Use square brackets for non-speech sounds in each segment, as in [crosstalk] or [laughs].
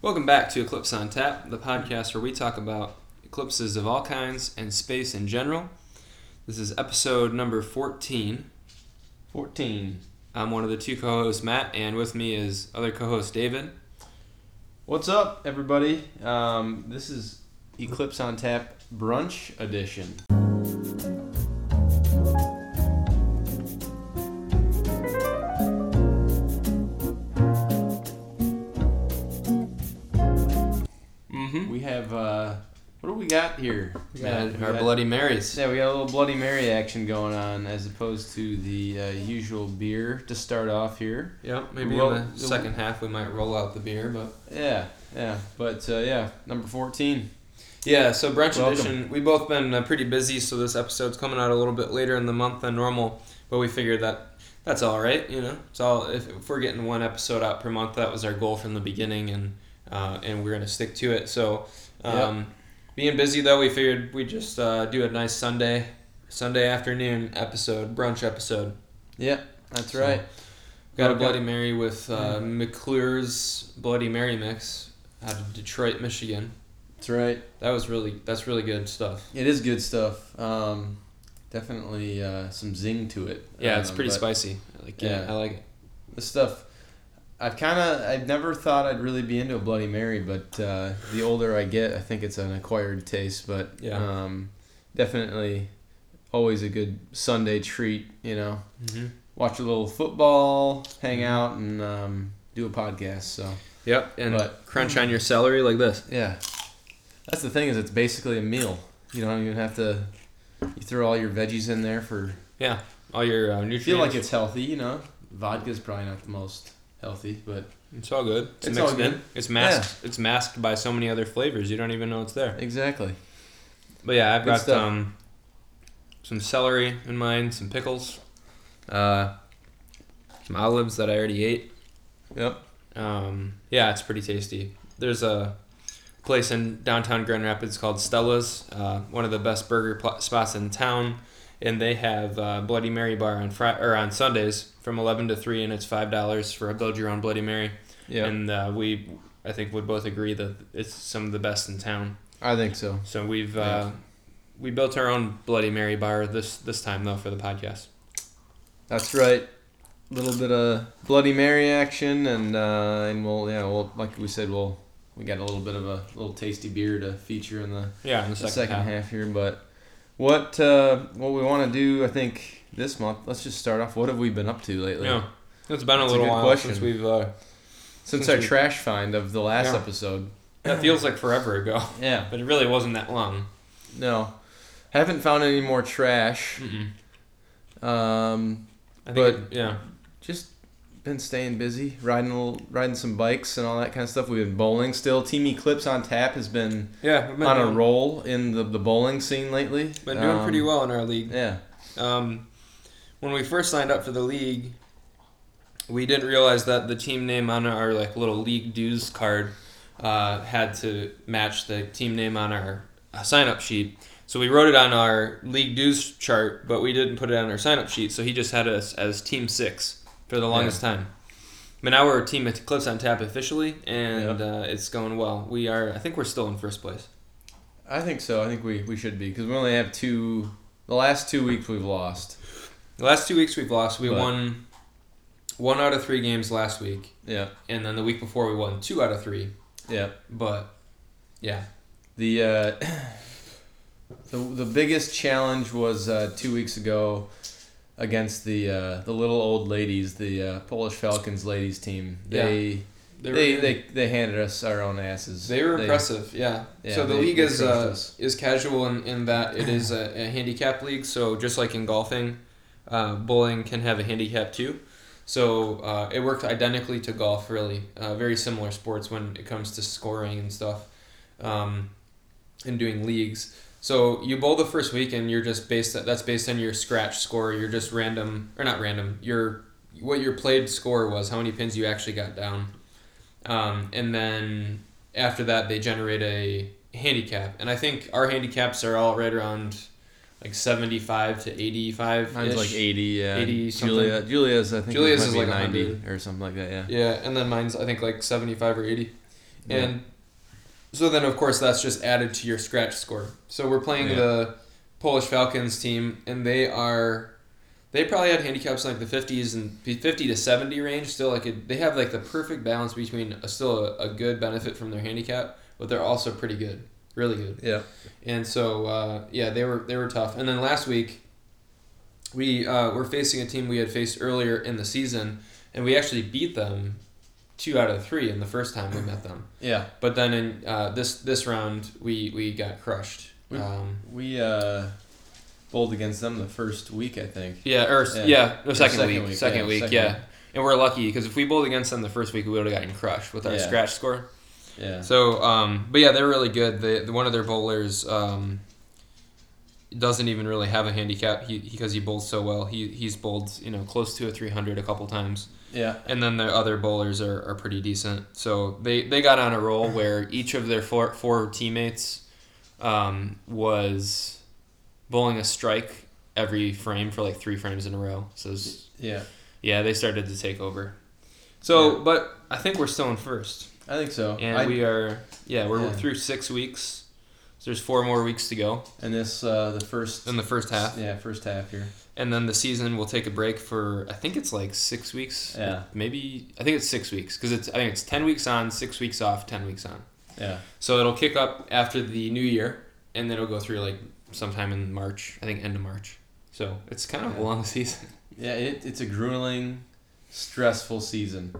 Welcome back to Eclipse on Tap, the podcast where we talk about eclipses of all kinds and space in general. This is episode number 14. 14. I'm one of the two co hosts, Matt, and with me is other co host, David. What's up, everybody? Um, this is Eclipse on Tap Brunch Edition. Got here? We got We our got- Bloody Marys. Yeah, we got a little Bloody Mary action going on as opposed to the uh, usual beer to start off here. Yeah, maybe Roll- in the second half we might roll out the beer, but. Yeah, yeah. But uh, yeah, number 14. Yeah, so brunch Welcome. edition. We've both been uh, pretty busy, so this episode's coming out a little bit later in the month than normal. But we figured that that's all right, you know. It's all if, if we're getting one episode out per month, that was our goal from the beginning, and uh, and we're gonna stick to it. So, um, being busy though, we figured we'd just uh, do a nice Sunday Sunday afternoon episode, brunch episode. Yeah, that's So, right. Got a Bloody Mary with uh, McClure's Bloody Mary mix out of Detroit, Michigan. That's right. That was really that's really good stuff. It is good stuff. Um, definitely uh, some zing to it. Yeah, it's Um, pretty spicy. I like yeah, Yeah. I like it. The stuff. I've kind of. I've never thought I'd really be into a Bloody Mary, but uh, the older I get, I think it's an acquired taste. But Yeah. um, definitely always a good Sunday treat. You know, Mm-hmm. watch a little football, hang out, and um, do a podcast. So Yep, and But- crunch on your celery like this. yeah, that's the thing is it's basically a meal. You don't even have to. You throw all your veggies in there for yeah, All your uh, nutrients. feel like it's healthy, you know. Vodka's probably not the most healthy, but it's all good. It's, It's mixed all good. in. It's masked. It's masked by so many other flavors. You don't even know it's there. exactly. But yeah, I've Good got stuff. um, some celery in mine, some pickles, uh, some olives that I already ate. Yep. Um, yeah, it's pretty tasty. There's a place in downtown Grand Rapids called Stella's, uh, one of the best burger pl- spots in town, and they have uh, Bloody Mary bar on Fri- or on Sundays from eleven to three, and it's five dollars for a build your own Bloody Mary. Yeah. And uh, we, I think, would both agree that it's some of the best in town. I think so. So we've Yeah. uh, we built our own Bloody Mary bar this this time though for the podcast. That's right. A little bit of Bloody Mary action, and uh, and we'll yeah, we'll like we said, we'll we got a little bit of a little tasty beer to feature in the, Yeah, in the the second, second, half. half. here. But what uh, what we want to do, I think this month. Let's just start off. What have we been up to lately? Yeah, it's been a That's little good while question. since we've. Uh, Since Since our we- trash find of the last Yeah. episode. that feels like forever ago, [laughs] Yeah. but it really wasn't that long. No. Haven't found any more trash. Mm-mm. Um, I think But- it- yeah, just been staying busy, riding little, riding some bikes and all that kind of stuff. We've been bowling still. Team Eclipse on tap has been yeah, been on a roll in the, the bowling scene lately. been doing Um, pretty well in our league. Yeah. Um, when we first signed up for the league, we didn't realize that the team name on our like little league dues card uh, had to match the team name on our uh, sign up sheet. So we wrote it on our league dues chart, but we didn't put it on our sign up sheet. So he just had us as Team Six for the longest time. But now we're a Team Eclipse on tap officially, and uh, it's going well. We are, I think, we're still in first place. I think so. I think we, we should be because we only have two. The last two weeks we've lost. The last two weeks we've lost. We But- won one out of three games last week. Yeah. and then the week before we won two out of three. Yeah. But yeah, The uh, [coughs] the the biggest challenge was uh, two weeks ago against the uh, the little old ladies, the uh, Polish Falcons ladies team. They they they, they they handed us our own asses. they were impressive. Yeah. Yeah, so the they- league they is uh, is casual in, in that it is a, a handicap league. So just like in golfing, uh, bowling can have a handicap too. So uh, it worked identically to golf. Really, uh, very similar sports when it comes to scoring and stuff, um, and doing leagues. So you bowl the first week, and you're just based. That's based on your scratch score. You're just random, or not random. Your what your played score was, how many pins you actually got down, um, and then after that they generate a handicap. And I think our handicaps are all right around like seventy five to eighty five. Mine's like eighty. Yeah. 80 something. Julia Julia's I think Julia's is like ninety 100. or something like that. Yeah. Yeah, and then mine's I think like seventy five or eighty. And so then, of course, that's just added to your scratch score. So we're playing Yeah. the Polish Falcons team, and they are. They probably had handicaps in like the fifties and fifty to seventy range. Still, like a, they have like the perfect balance between a, still a, a good benefit from their handicap, but they're also pretty good, really good. Yeah. And so uh, yeah, they were they were tough. And then last week, we uh, were facing a team we had faced earlier in the season, and we actually beat them two out of three in the first time we met them. Yeah. But then in uh, this this round, we we got crushed. We- Um, We uh, bowled against them the first week, I think. yeah, or Yeah. yeah, Or second, second week, week, second yeah, week, second yeah. week. And we're lucky because if we bowled against them the first week, we would have gotten crushed with our Yeah. scratch score. Yeah. So, um, but yeah, they're really good. The, the one of their bowlers um, doesn't even really have a handicap he, because he bowls so well. He he's bowled you know close to a three hundred a couple times, Yeah. and then the other bowlers are, are pretty decent. So they, they got on a roll [clears throat] where each of their four four teammates um, was bowling a strike every frame for like three frames in a row. So it's- Yeah. yeah, they started to take over. So, Yeah. but I think we're still in first. I think so. And I, we are, yeah, we're Yeah. through six weeks. So there's four more weeks to go and this uh, the first in the first half, Yeah, first half here. And then the season will take a break for I think it's like six weeks. Yeah. maybe I think it's six weeks because it's I think it's ten weeks on, six weeks off, ten weeks on. Yeah. So it'll kick up after the new year, and then it'll go through like sometime in March. I think end of March. So it's kind of a long [laughs] season. Yeah, it, it's a grueling, stressful season.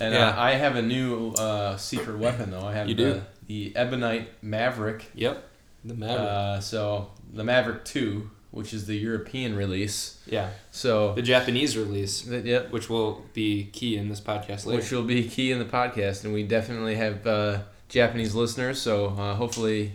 And Yeah. uh, I have a new uh, secret weapon though. I have You the, do? the Ebonite Maverick. Yep, the Maverick. Uh, so the Maverick Two, which is the European release. yeah, So the Japanese release, that, yep, which will be key in this podcast later. which will be key in the podcast, and we definitely have uh, Japanese listeners. So uh, hopefully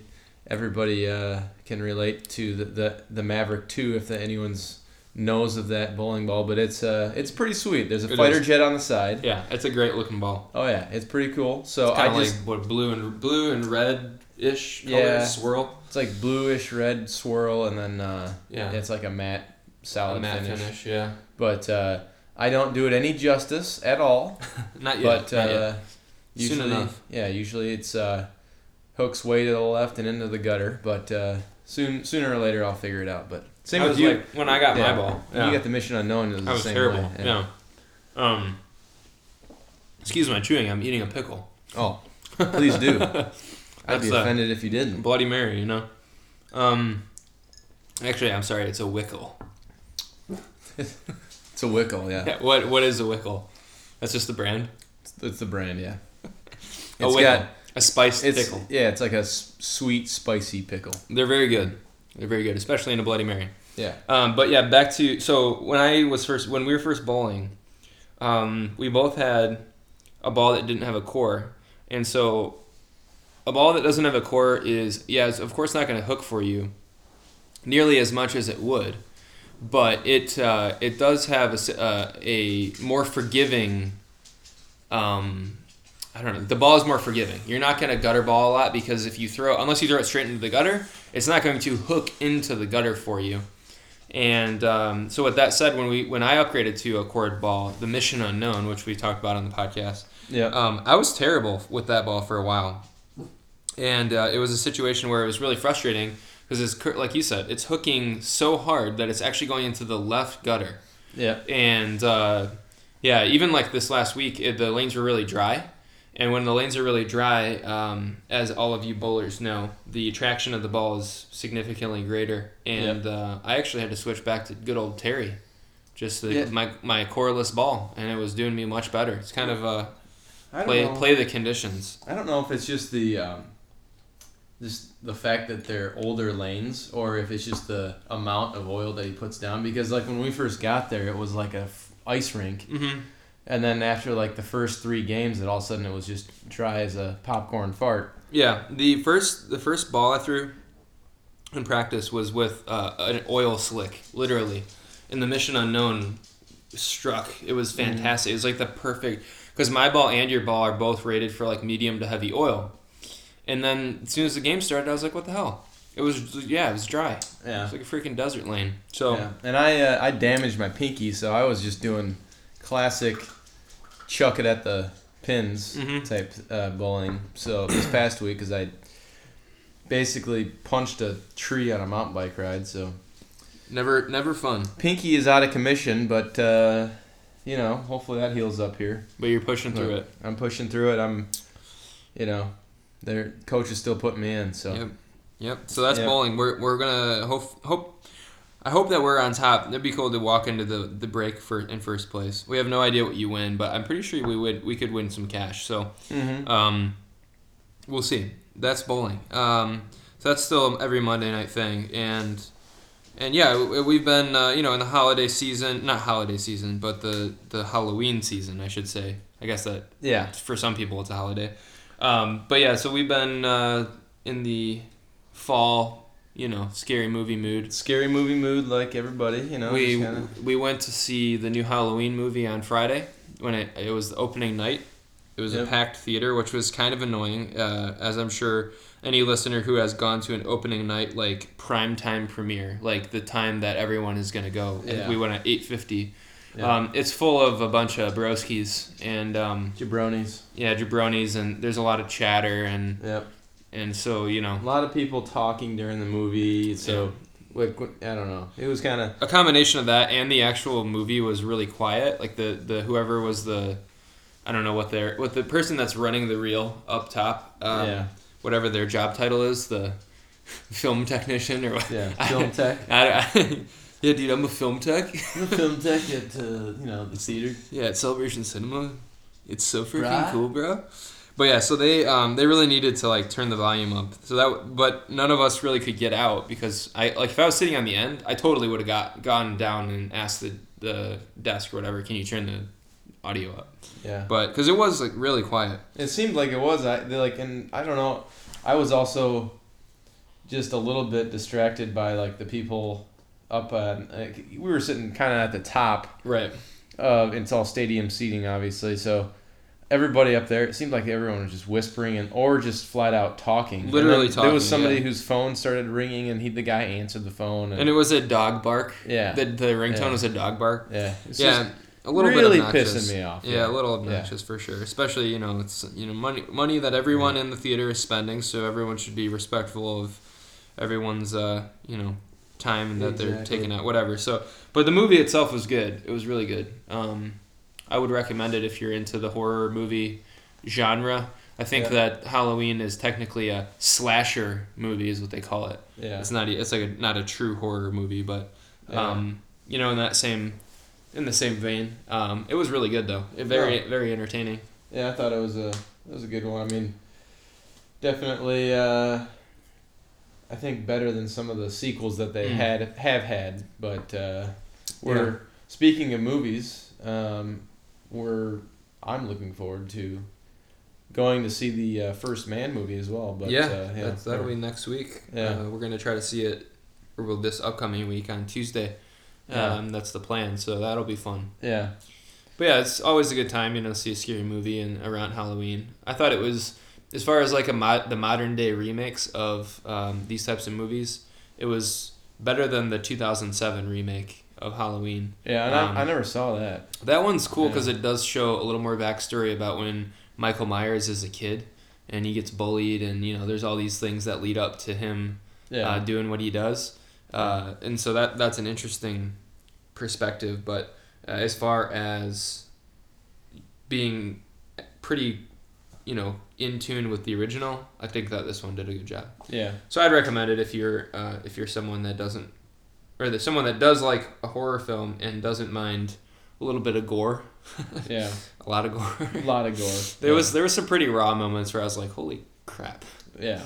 everybody uh, can relate to the, the, the Maverick Two if the, anyone's knows of that bowling ball. But it's uh, it's pretty sweet. There's a It fighter is. jet on the side. Yeah, it's a great looking ball. Oh yeah, it's pretty cool. So I kind just like what blue and blue and red ish colors Yeah. swirl. it's like bluish red swirl, and then uh, Yeah. it's like a matte A solid matte finish. finish. Yeah, But uh, I don't do it any justice at all. [laughs] not yet. but not yet. uh, Soon usually, enough. yeah, usually it's uh, hooks way to the left and into the gutter. But uh, soon, sooner or later, I'll figure it out. But same was you. like when I got Yeah. my ball. Yeah. You got the mission unknown. It was was same terrible. way. Yeah. Um. Excuse my chewing. I'm eating a pickle. Oh, please do. [laughs] I'd That's, be uh, offended if you didn't. Bloody Mary, you know. Um. Actually, I'm sorry. It's a wickle. [laughs] It's a wickle, yeah. Yeah, what What is a wickle? That's just the brand. It's, it's the brand, yeah. [laughs] A It's wickle. got A spiced pickle. yeah, it's like a s- sweet, spicy pickle. They're very good. They're very good, especially in a Bloody Mary. Yeah. Um, but yeah, back to so when I was first when we were first bowling, um, we both had a ball that didn't have a core, and so a ball that doesn't have a core is yeah, it's of course not going to hook for you nearly as much as it would, but it uh, it does have a, uh, a more forgiving. Um, I don't know. The ball is more forgiving. You're not going to gutter ball a lot because if you throw, unless you throw it straight into the gutter, it's not going to hook into the gutter for you. And um, so, with that said, when we when I upgraded to a cored ball, the Mission Unknown, which we talked about on the podcast, Yeah. um, I was terrible with that ball for a while, and uh, it was a situation where it was really frustrating because it's like you said, it's hooking so hard that it's actually going into the left gutter, yeah. and uh, yeah, even like this last week, it, the lanes were really dry. And when the lanes are really dry, um, as all of you bowlers know, the traction of the ball is significantly greater. And uh, I actually had to switch back to good old Terry, just the, Yeah. my my coreless ball, and it was doing me much better. It's kind of uh, play know. play the conditions. I don't know if it's just the um, just the fact that they're older lanes, or if it's just the amount of oil that he puts down. Because like when we first got there, it was like a f- ice rink, Mm-hmm. and then after like the first three games, it all of a sudden it was just dry as a popcorn fart. Yeah, the first the first ball I threw in practice was with uh, an oil slick, literally, and the Mission Unknown struck. It was fantastic. It was like the perfect because my ball and your ball are both rated for like medium to heavy oil, and then as soon as the game started, I was like, "What the hell?" It was yeah, it was dry. Yeah. it's like a freaking desert lane. So yeah. And I uh, I damaged my pinky, so I was just doing classic chuck it at the pins Mhm. type uh, bowling. So this [coughs] past week, because I basically punched a tree on a mountain bike ride, so Never, never fun. pinky is out of commission. But uh, you know, hopefully that heals up here. But you're pushing through it. I'm pushing through it. I'm, you know, their coach is still putting me in. So Yep. Yep. So that's Yep. bowling. We're, we're gonna hope hope. I hope that we're on top. It'd be cool to walk into the, the break for in first place. We have no idea what you win, but I'm pretty sure we would we could win some cash. So Mhm. um, we'll see. That's bowling. Um, so that's still every Monday night thing, and and yeah, we- we've been uh, you know in the holiday season, not holiday season, but the the Halloween season, I should say. I guess that yeah, for some people it's a holiday. Um, but yeah, so we've been uh, in the fall, you know, scary movie mood. scary movie mood like everybody. You know, we kinda- we went to see the new Halloween movie on Friday when it it was the opening night. It was a packed theater, which was kind of annoying, uh, as I'm sure any listener who has gone to an opening night like prime time premiere, like the time that everyone is gonna go. and Yeah. We went at eight fifty. Yeah. Um, it's full of a bunch of broskies and um, jabronis. yeah, jabronis, and there's a lot of chatter, and Yep. and so you know, A lot of people talking during the movie, so like I don't know. It was kind of a combination of that and the actual movie was really quiet. Like the the whoever was the, I don't know what their what the person that's running the reel up top, um, yeah, whatever their job title is, the [laughs] film technician or what? yeah. [laughs] Film tech, [laughs] I, I, yeah, dude, I'm a film tech. the film tech at uh, you know the theater. yeah, at Celebration Cinema, it's so freaking Right. cool, bro. But yeah, so they um, they really needed to like turn the volume up. So that but none of us really could get out because I like if I was sitting on the end, I totally would have got gone down and asked the the desk or whatever, can you turn the audio up? Yeah, But because it was like really quiet. it seemed like it was. I like, and I don't know. I was also just a little bit distracted by like the people up. Uh, we were sitting kind of at the top. Right. Uh, it's all stadium seating, obviously. So everybody up there, it seemed like everyone was just whispering and or just flat out talking. Literally then There was somebody yeah. whose phone started ringing, and he the guy answered the phone. And, And it was a dog bark. yeah, The the ringtone Yeah. was a dog bark. yeah, it's yeah. a little really bit obnoxious. pissing me off. Yeah, a little obnoxious for sure. Especially you know it's you know money money that everyone in the theater is spending, so everyone should be respectful of everyone's uh you know time that they're taking out whatever. So, but the movie itself was good. It was really good. Um, I would recommend it if you're into the horror movie genre. I think Yeah. that Halloween is technically a slasher movie, is what they call it. Yeah, It's not. It's like a, not a true horror movie, but Yeah. um, you know, in that same, in the same vein. Um, it was really good though. It very very entertaining. yeah. I thought it was a it was a good one. I mean, definitely. Uh, I think better than some of the sequels that they Mm. had have had. But uh, we're speaking of movies. Um, we're I'm looking forward to going to see the uh, First Man movie as well. But yeah, uh, yeah, that's, that'll be next week. Yeah. uh, we're gonna try to see it, or well, this upcoming week on Tuesday. Yeah. Um, that's the plan, so that'll be fun. yeah, But yeah, it's always a good time, you know, see a scary movie and around Halloween. I thought it was, as far as like a mod, the modern day remix of um, these types of movies, it was better than the 2007 remake of Halloween. yeah. And Um, I, I never saw that. That one's cool Yeah. because it does show a little more backstory about when Michael Myers is a kid and he gets bullied, and you know, there's all these things that lead up to him Yeah, uh, doing what he does. Uh, and so that that's an interesting perspective. But uh, as far as being pretty, you know, in tune with the original, I think that this one did a good job. yeah, So I'd recommend it if you're uh, if you're someone that doesn't, or that someone that does like a horror film and doesn't mind a little bit of gore, [laughs] yeah. a lot of gore. A lot of gore. there yeah. was there was some pretty raw moments where I was like, holy crap. yeah,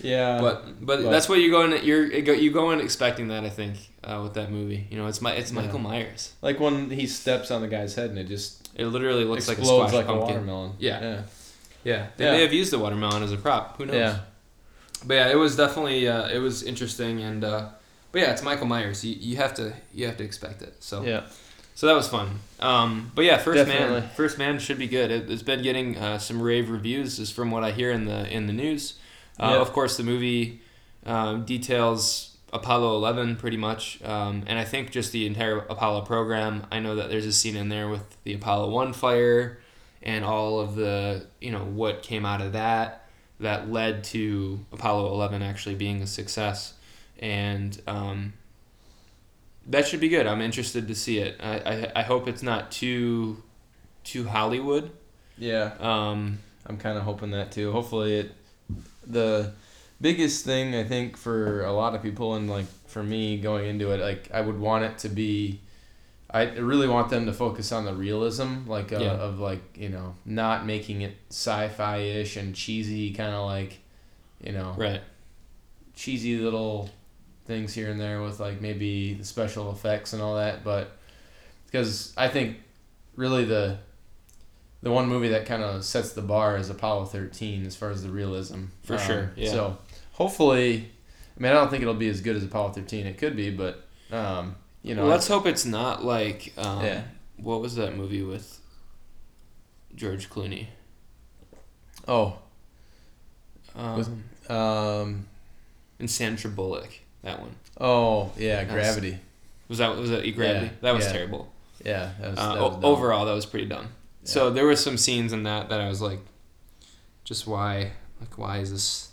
yeah. but, but but- that's what you go in you're you go in expecting that I think uh, with that movie you know it's my it's Yeah. Michael Myers like when he steps on the guy's head and it just it literally looks like a like a, watermelon. Yeah. yeah, yeah they Yeah. may have used the watermelon as a prop who knows yeah. but yeah it was definitely uh, it was interesting and uh, but yeah it's Michael Myers you, you have to you have to expect it so yeah. so that was fun um, but yeah first Definitely. man first man should be good it, it's been getting uh, some rave reviews is from what I hear in the in the news uh, Yeah. of course the movie um, details Apollo 11 pretty much. Um, and I think just the entire Apollo program. I know that there's a scene in there with the Apollo 1 fire and all of the you know what came out of that that led to Apollo 11 actually being a success and um, that should be good I'm interested to see it I, I, I hope it's not too too Hollywood Yeah, um, I'm kind of hoping that too. Hopefully, it. The biggest thing I think for a lot of people and like for me going into it, like I would want it to be. I really want them to focus on the realism, like uh, Yeah. of like you know not making it sci-fi ish and cheesy, kind of like, you know, right cheesy little things here and there with like maybe the special effects and all that but because i think really the the one movie that kind of sets the bar is apollo 13 as far as the realism For sure, yeah. so hopefully i mean i don't think it'll be as good as apollo 13 it could be but um you know well, let's hope it's not like um, Yeah. what was that movie with George Clooney? Oh. Um, Was- um and Sandra Bullock that one. Oh yeah That's- gravity. Was that was that Gravity? Yeah, that was yeah. terrible. Yeah that was, uh, that was overall that was pretty dumb. So there were some scenes in that that I was like just why like why is this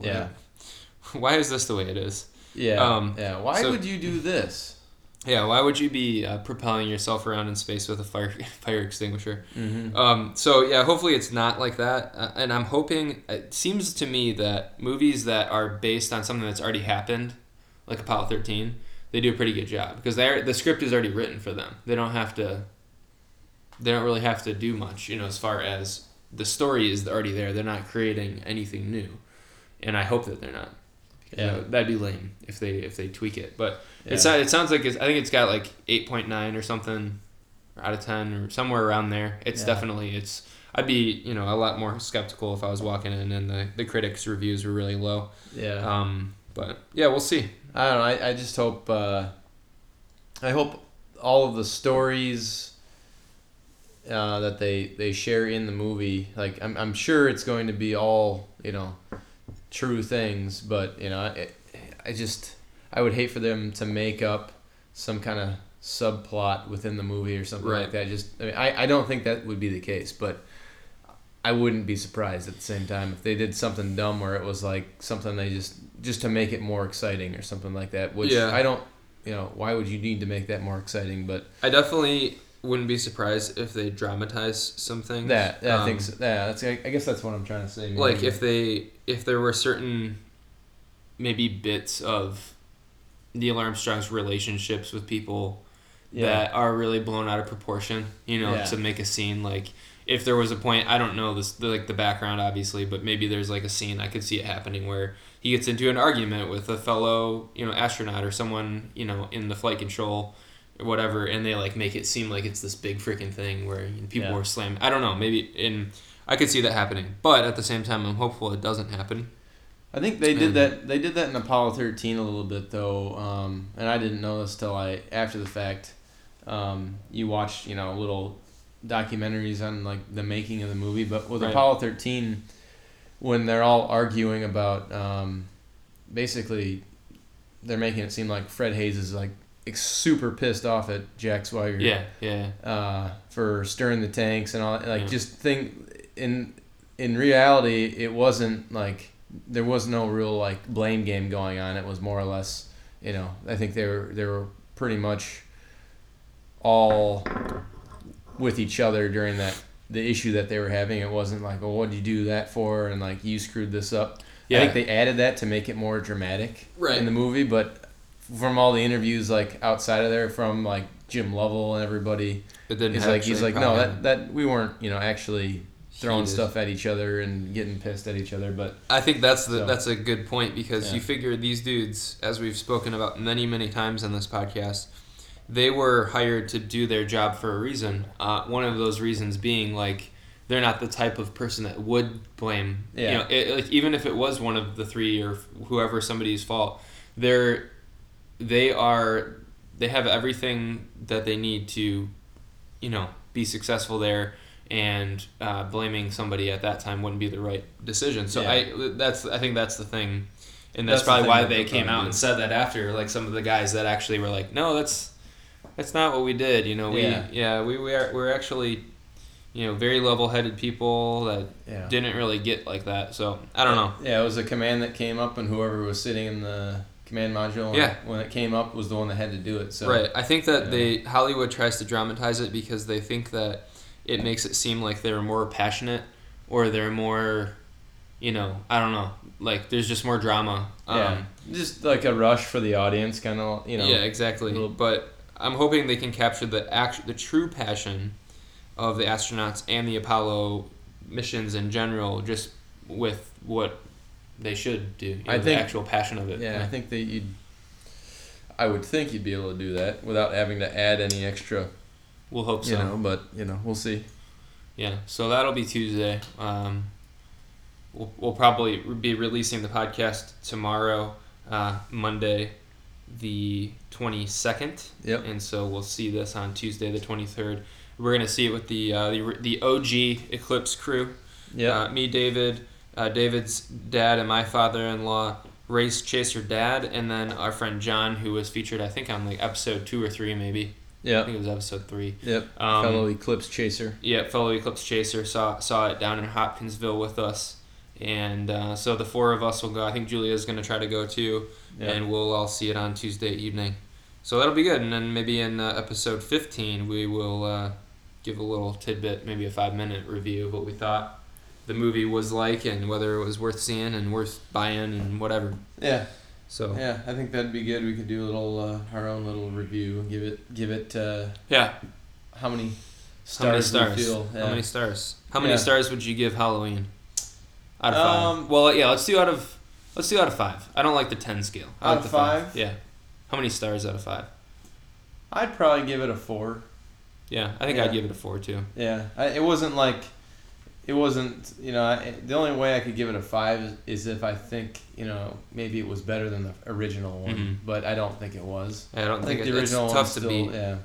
yeah. [laughs] why is this the way it is? Yeah Um, yeah why so- would you do this yeah why would you be uh, propelling yourself around in space with a fire [laughs] fire extinguisher mm-hmm. Um, so yeah, hopefully it's not like that, uh, and I'm hoping. It seems to me that movies that are based on something that's already happened, like Apollo 13, they do a pretty good job because they the script is already written for them. They don't have to. They don't really have to do much, you know, as far as the story is already there. They're not creating anything new, and I hope that they're not. Yeah. Yeah, that'd be lame if they if they tweak it. But Yeah. it's it sounds like it's, I think it's got like eight point nine or something out of ten or somewhere around there. It's Yeah. definitely it's. I'd be you know a lot more skeptical if I was walking in and the, the critics reviews were really low. yeah Um, but yeah, we'll see. I don't know. I, I just hope. Uh, I hope all of the stories uh, that they they share in the movie, like I'm I'm sure it's going to be all you know, true things. But you know, I, I just I would hate for them to make up some kind of subplot within the movie or something Right. like that. Just I, mean, I I don't think that would be the case, but. I wouldn't be surprised at the same time if they did something dumb where it was like something they just just to make it more exciting or something like that. Which Yeah. I don't, you know, why would you need to make that more exciting? But I definitely wouldn't be surprised if they dramatize some things. that, I Um, think, so, yeah, that's I I guess that's what I'm trying to say. maybe. like if they if there were certain maybe bits of Neil Armstrong's relationships with people yeah, that are really blown out of proportion, you know, Yeah. to make a scene like if there was a point I don't know this the, like the background obviously, but maybe there's like a scene I could see it happening where he gets into an argument with a fellow, you know, astronaut or someone, you know, in the flight control or whatever and they like make it seem like it's this big freaking thing where you know, people Yeah. are slamming. I don't know, maybe in I could see that happening, but at the same time I'm hopeful it doesn't happen. I think they did that. They did that in Apollo thirteen a little bit though, um, and I didn't know this till I after the fact. Um, you watch, you know, little documentaries on like the making of the movie, but with Right. Apollo thirteen, when they're all arguing about, um, basically, they're making it seem like Fred Haise is like ex- super pissed off at Jack Swigert Yeah, yeah. uh, for stirring the tanks and all. Like Yeah. just think in in reality, it wasn't like there was no real like blame game going on. It was more or less, you know. I think they were they were pretty much all with each other during that the issue that they were having. It wasn't like, well, what did you do that for? And like you screwed this up. Yeah. I think they added that to make it more dramatic Right. in the movie, but from all the interviews like outside of there from like Jim Lovell and everybody It didn't He's like he's like no that that we weren't you know actually throwing Heated. stuff at each other and getting pissed at each other but I think that's the So- that's a good point because Yeah. you figure these dudes, as we've spoken about many many times on this podcast, they were hired to do their job for a reason. Uh, one of those reasons being like they're not the type of person that would blame. Yeah. You know, it, like even if it was one of the three or whoever somebody's fault, they're they are they have everything that they need to, you know, be successful there. And uh, blaming somebody at that time wouldn't be the right decision. So Yeah. I that's I think that's the thing, and that's, That's probably thing why that they came out and said that after. Like some of the guys that actually were like, no, that's that's not what we did. You know, we Yeah. yeah, we we are we're actually you know, very level-headed people that Yeah. didn't really get like that. So I don't know. Yeah, it was a command that came up, and whoever was sitting in the command module, when, Yeah. when it came up, was the one that had to do it. So right. I think that yeah. they Hollywood tries to dramatize it because they think that it makes it seem like they're more passionate or they're more, you know, I don't know. Like there's just more drama. yeah, Um, just like a rush for the audience, kind of you know. yeah, exactly. little- But I'm hoping they can capture the act, the true passion of the astronauts and the Apollo missions in general, just with what they should do. You I think- the actual passion of it. Yeah, I think that you'd. I would think you'd be able to do that without having to add any extra, we'll hope so. you know. But you know, we'll see. Yeah, so that'll be Tuesday. Um, we'll, we'll probably be releasing the podcast tomorrow, uh, Monday, the 22nd. Yep. And so we'll see this on Tuesday, the 23rd. We're going to see it with the, uh, the, the OG Eclipse crew. Yeah. Uh, me, David, uh, David's dad, and my father in law, Race Chaser Dad, and then our friend John, who was featured, I think, on like episode two or three, maybe. I think it was episode three. Yep. Um, Fellow Eclipse Chaser. yeah, fellow Eclipse Chaser saw saw it down in Hopkinsville with us, and uh, so the four of us will go. I think Julia's gonna try to go too, Yeah. and we'll all see it on Tuesday evening. So that'll be good. And then maybe in uh, episode fifteen we will uh, give a little tidbit, maybe a five minute review of what we thought the movie was like and whether it was worth seeing and worth buying and whatever. yeah. So Yeah, I think that'd be good. We could do a little uh, our own little review and give it give it uh, yeah, how many how many stars, stars? we feel. How many stars? How many Yeah. stars would you give Halloween? Out of five. Um, well, yeah, let's do out of let's do out of five. I don't like the ten scale. I Out like of the five? Yeah. How many stars out of five? I'd probably give it a four. Yeah, I think Yeah. I'd give it a four too. Yeah, I, it wasn't like, it wasn't you know I, the only way I could give it a five is, is if I think you know maybe it was better than the original one, Mhm. but I don't think it was. I don't I think, think it, the it's original tough one's to still beat. yeah,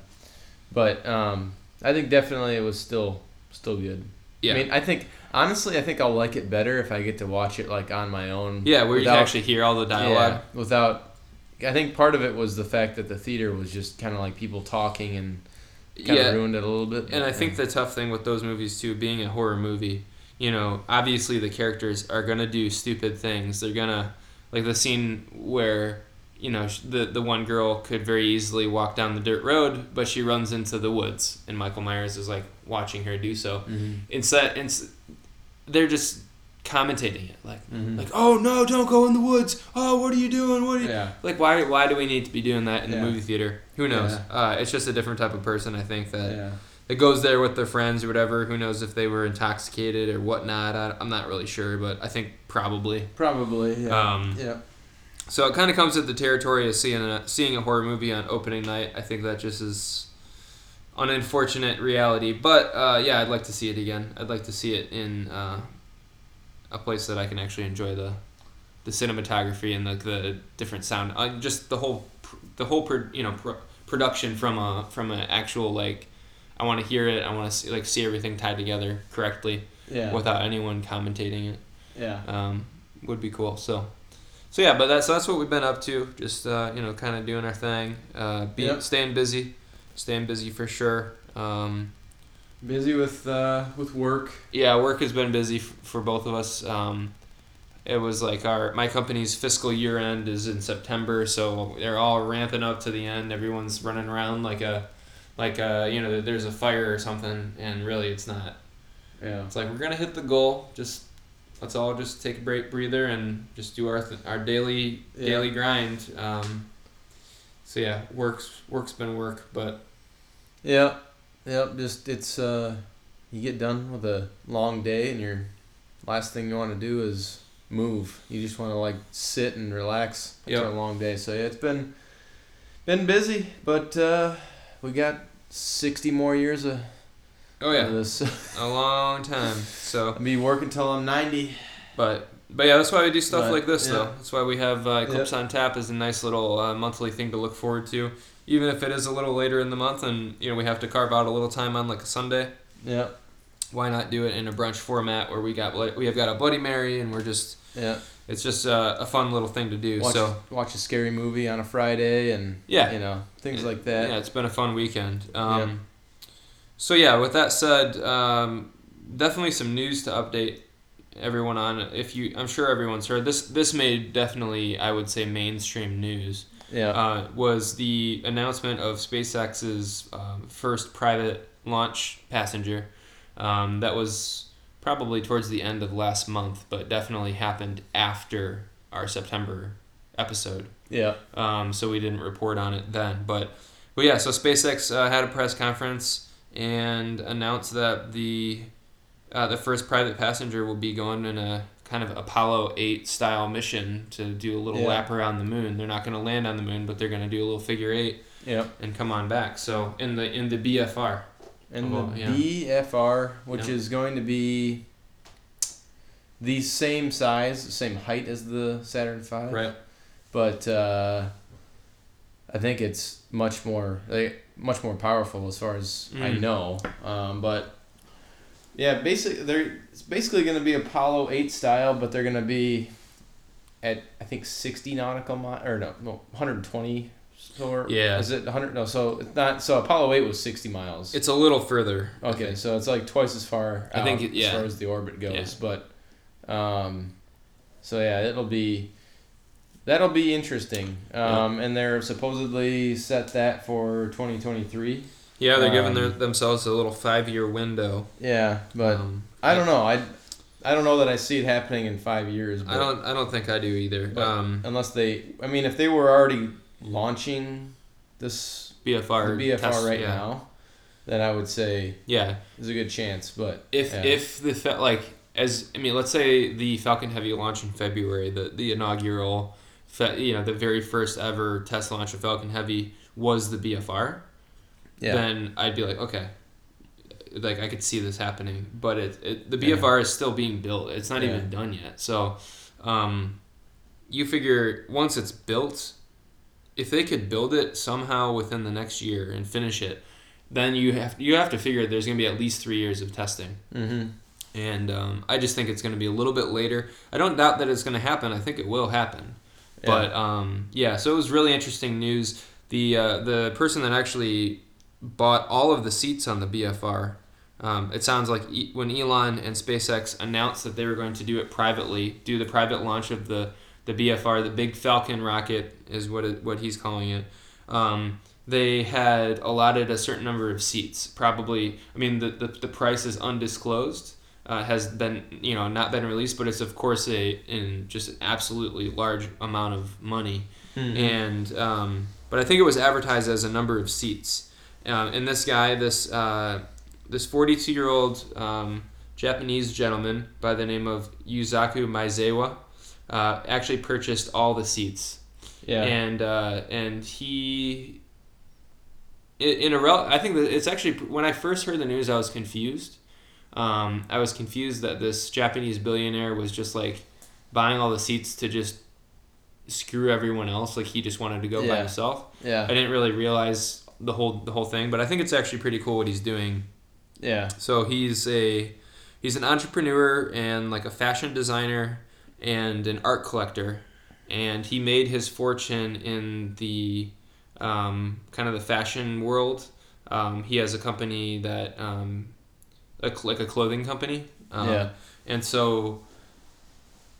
but um, I think definitely it was still still good. Yeah. I mean, I think honestly, I think I'll like it better if I get to watch it like on my own. yeah, where you without- can actually hear all the dialogue. Yeah, without. I think part of it was the fact that the theater was just kind of like people talking and kind Yeah. of ruined it a little bit. And I think the tough thing with those movies too, being a horror movie, you know, obviously the characters are gonna do stupid things. They're gonna like the scene where you know the the one girl could very easily walk down the dirt road, but she runs into the woods, and Michael Myers is like watching her do so. Mhm. Instead, ins- they're just commentating it like Mhm. like oh no, don't go in the woods. Oh, what are you doing? What are you yeah. like? Why why do we need to be doing that in Yeah. the movie theater? Who knows? Yeah. Uh, it's just a different type of person. I think that that goes there with their friends or whatever. Who knows if they were intoxicated or whatnot? I, I'm not really sure, but I think probably. Probably. Yeah. Um, yeah. So it kind of comes with the territory of seeing a, seeing a horror movie on opening night. I think that just is an unfortunate reality. But uh, yeah, I'd like to see it again. I'd like to see it in uh, a place that I can actually enjoy the the cinematography and the, the different sound. Uh, just the whole the whole pro, you know pro, production from a from an actual like. I want to hear it. I want to see, like see everything tied together correctly Yeah. without anyone commentating it yeah. um, would be cool. So, so yeah, but that's that's what we've been up to. Just uh, you know, kind of doing our thing, uh, be Yep. staying busy, staying busy for sure. Um, Busy with uh, with work. yeah, work has been busy f- for both of us. Um, it was like our my company's fiscal year end is in September, so they're all ramping up to the end. Everyone's running around like a like a you know there's a fire or something, and really it's not. Yeah. It's like we're gonna hit the goal. Just let's all just take a break, breather, and just do our th- our daily Yeah. daily grind. Um, so yeah, works work's been work, but Yeah. Yep. Just it's uh, you get done with a long day and your last thing you want to do is move. You just want to like sit and relax after Yep. a long day. So yeah, it's been been busy, but uh, we got sixty more years of, oh of yeah, this. [laughs] a long time. So, [laughs] I'll be working till I'm ninety. but but yeah, that's why we do stuff But, like this yeah. though. That's why we have uh, Eclipse on Tap as a nice little uh, monthly thing to look forward to, even if it is a little later in the month, and you know we have to carve out a little time on like a Sunday. Yeah. Why not do it in a brunch format where we got we have got a Bloody Mary and we're just Yeah. it's just uh, a fun little thing to do. Watch so watch a scary movie on a Friday and Yeah. you know things like that. Yeah, it's been a fun weekend. Um, So yeah, with that said, um, definitely some news to update everyone on. If you, I'm sure everyone's heard this. This made definitely, I would say, mainstream news. Yeah. Uh, was the announcement of SpaceX's um, first private launch passenger. Um, that was probably towards the end of last month, but definitely happened after our September episode. yeah. Um, so we didn't report on it then. But, but yeah, so SpaceX uh, had a press conference and announced that the uh, the first private passenger will be going in a kind of Apollo 8 style mission to do a little Yeah. lap around the moon. They're not going to land on the moon, but they're going to do a little figure eight Yeah. and come on back. So in the in the BFR. In Oh, the yeah. BFR, which Yeah. is going to be the same size, same height as the Saturn V. Right. But uh, I think it's much more like, much more powerful as far as I Mm. know. Um, but yeah, basically they're it's basically going to be Apollo 8 style, but they're going to be at I think 60 nautical mile or no, no 120 so Yeah. is it 100 no so it's not so Apollo 8 was 60 miles It's a little further. Okay, so it's like twice as far. I think it- yeah. as far as the orbit goes, Yeah. but um, so yeah, it'll be that'll be interesting. Um, and they're supposedly set that for twenty twenty three. Yeah, they're giving their, Um, themselves a little five year window. Yeah, but Um, I don't know. I I don't know that I see it happening in five years. But I don't. I don't think I do either. Um, unless they. I mean, if they were already launching this BFR. BFR test- right yeah. now, then I would say Yeah. there's a good chance. But If yeah. if the like as I mean, let's say the Falcon Heavy launch in February, the the inaugural, you know, the very first ever test launch of Falcon Heavy was the BFR. Yeah, Then I'd be like, okay, like I could see this happening. But it, it the Yeah. BFR is still being built. It's not Yeah. even done yet. So, um, you figure once it's built, if they could build it somehow within the next year and finish it, then you have you have to figure there's gonna be at least three years of testing mm-hmm. and um, I just think it's going to be a little bit later. I don't doubt that it's going to happen. I think it will happen. But um, yeah, so it was really interesting news. The uh, the person that actually bought all of the seats on the BFR. Um, it sounds like e- when Elon and SpaceX announced that they were going to do it privately, do the private launch of the, the BFR, the Big Falcon rocket is what it, what he's calling it. Um, they had allotted a certain number of seats. Probably, I mean, the, the, the price is undisclosed, uh, has been you know not been released, but it's of course a in just an absolutely large amount of money Mm-hmm. and um, but I think it was advertised as a number of seats. Um, and this guy, this uh, this 42 year old um, Japanese gentleman by the name of Yusaku Maezawa uh, actually purchased all the seats, yeah, and uh, and he i- in a rel- I think that it's actually when I first heard the news, I was confused. Um, I was confused that this Japanese billionaire was just like buying all the seats to just screw everyone else. Like he just wanted to go by himself. yeah, I didn't really realize the whole the whole thing, but I think it's actually pretty cool what he's doing. yeah. So he's a he's an entrepreneur and like a fashion designer and an art collector, and he made his fortune in the um, kind of the fashion world. Um, he has a company that um, a, like a clothing company. Um, Yeah. And so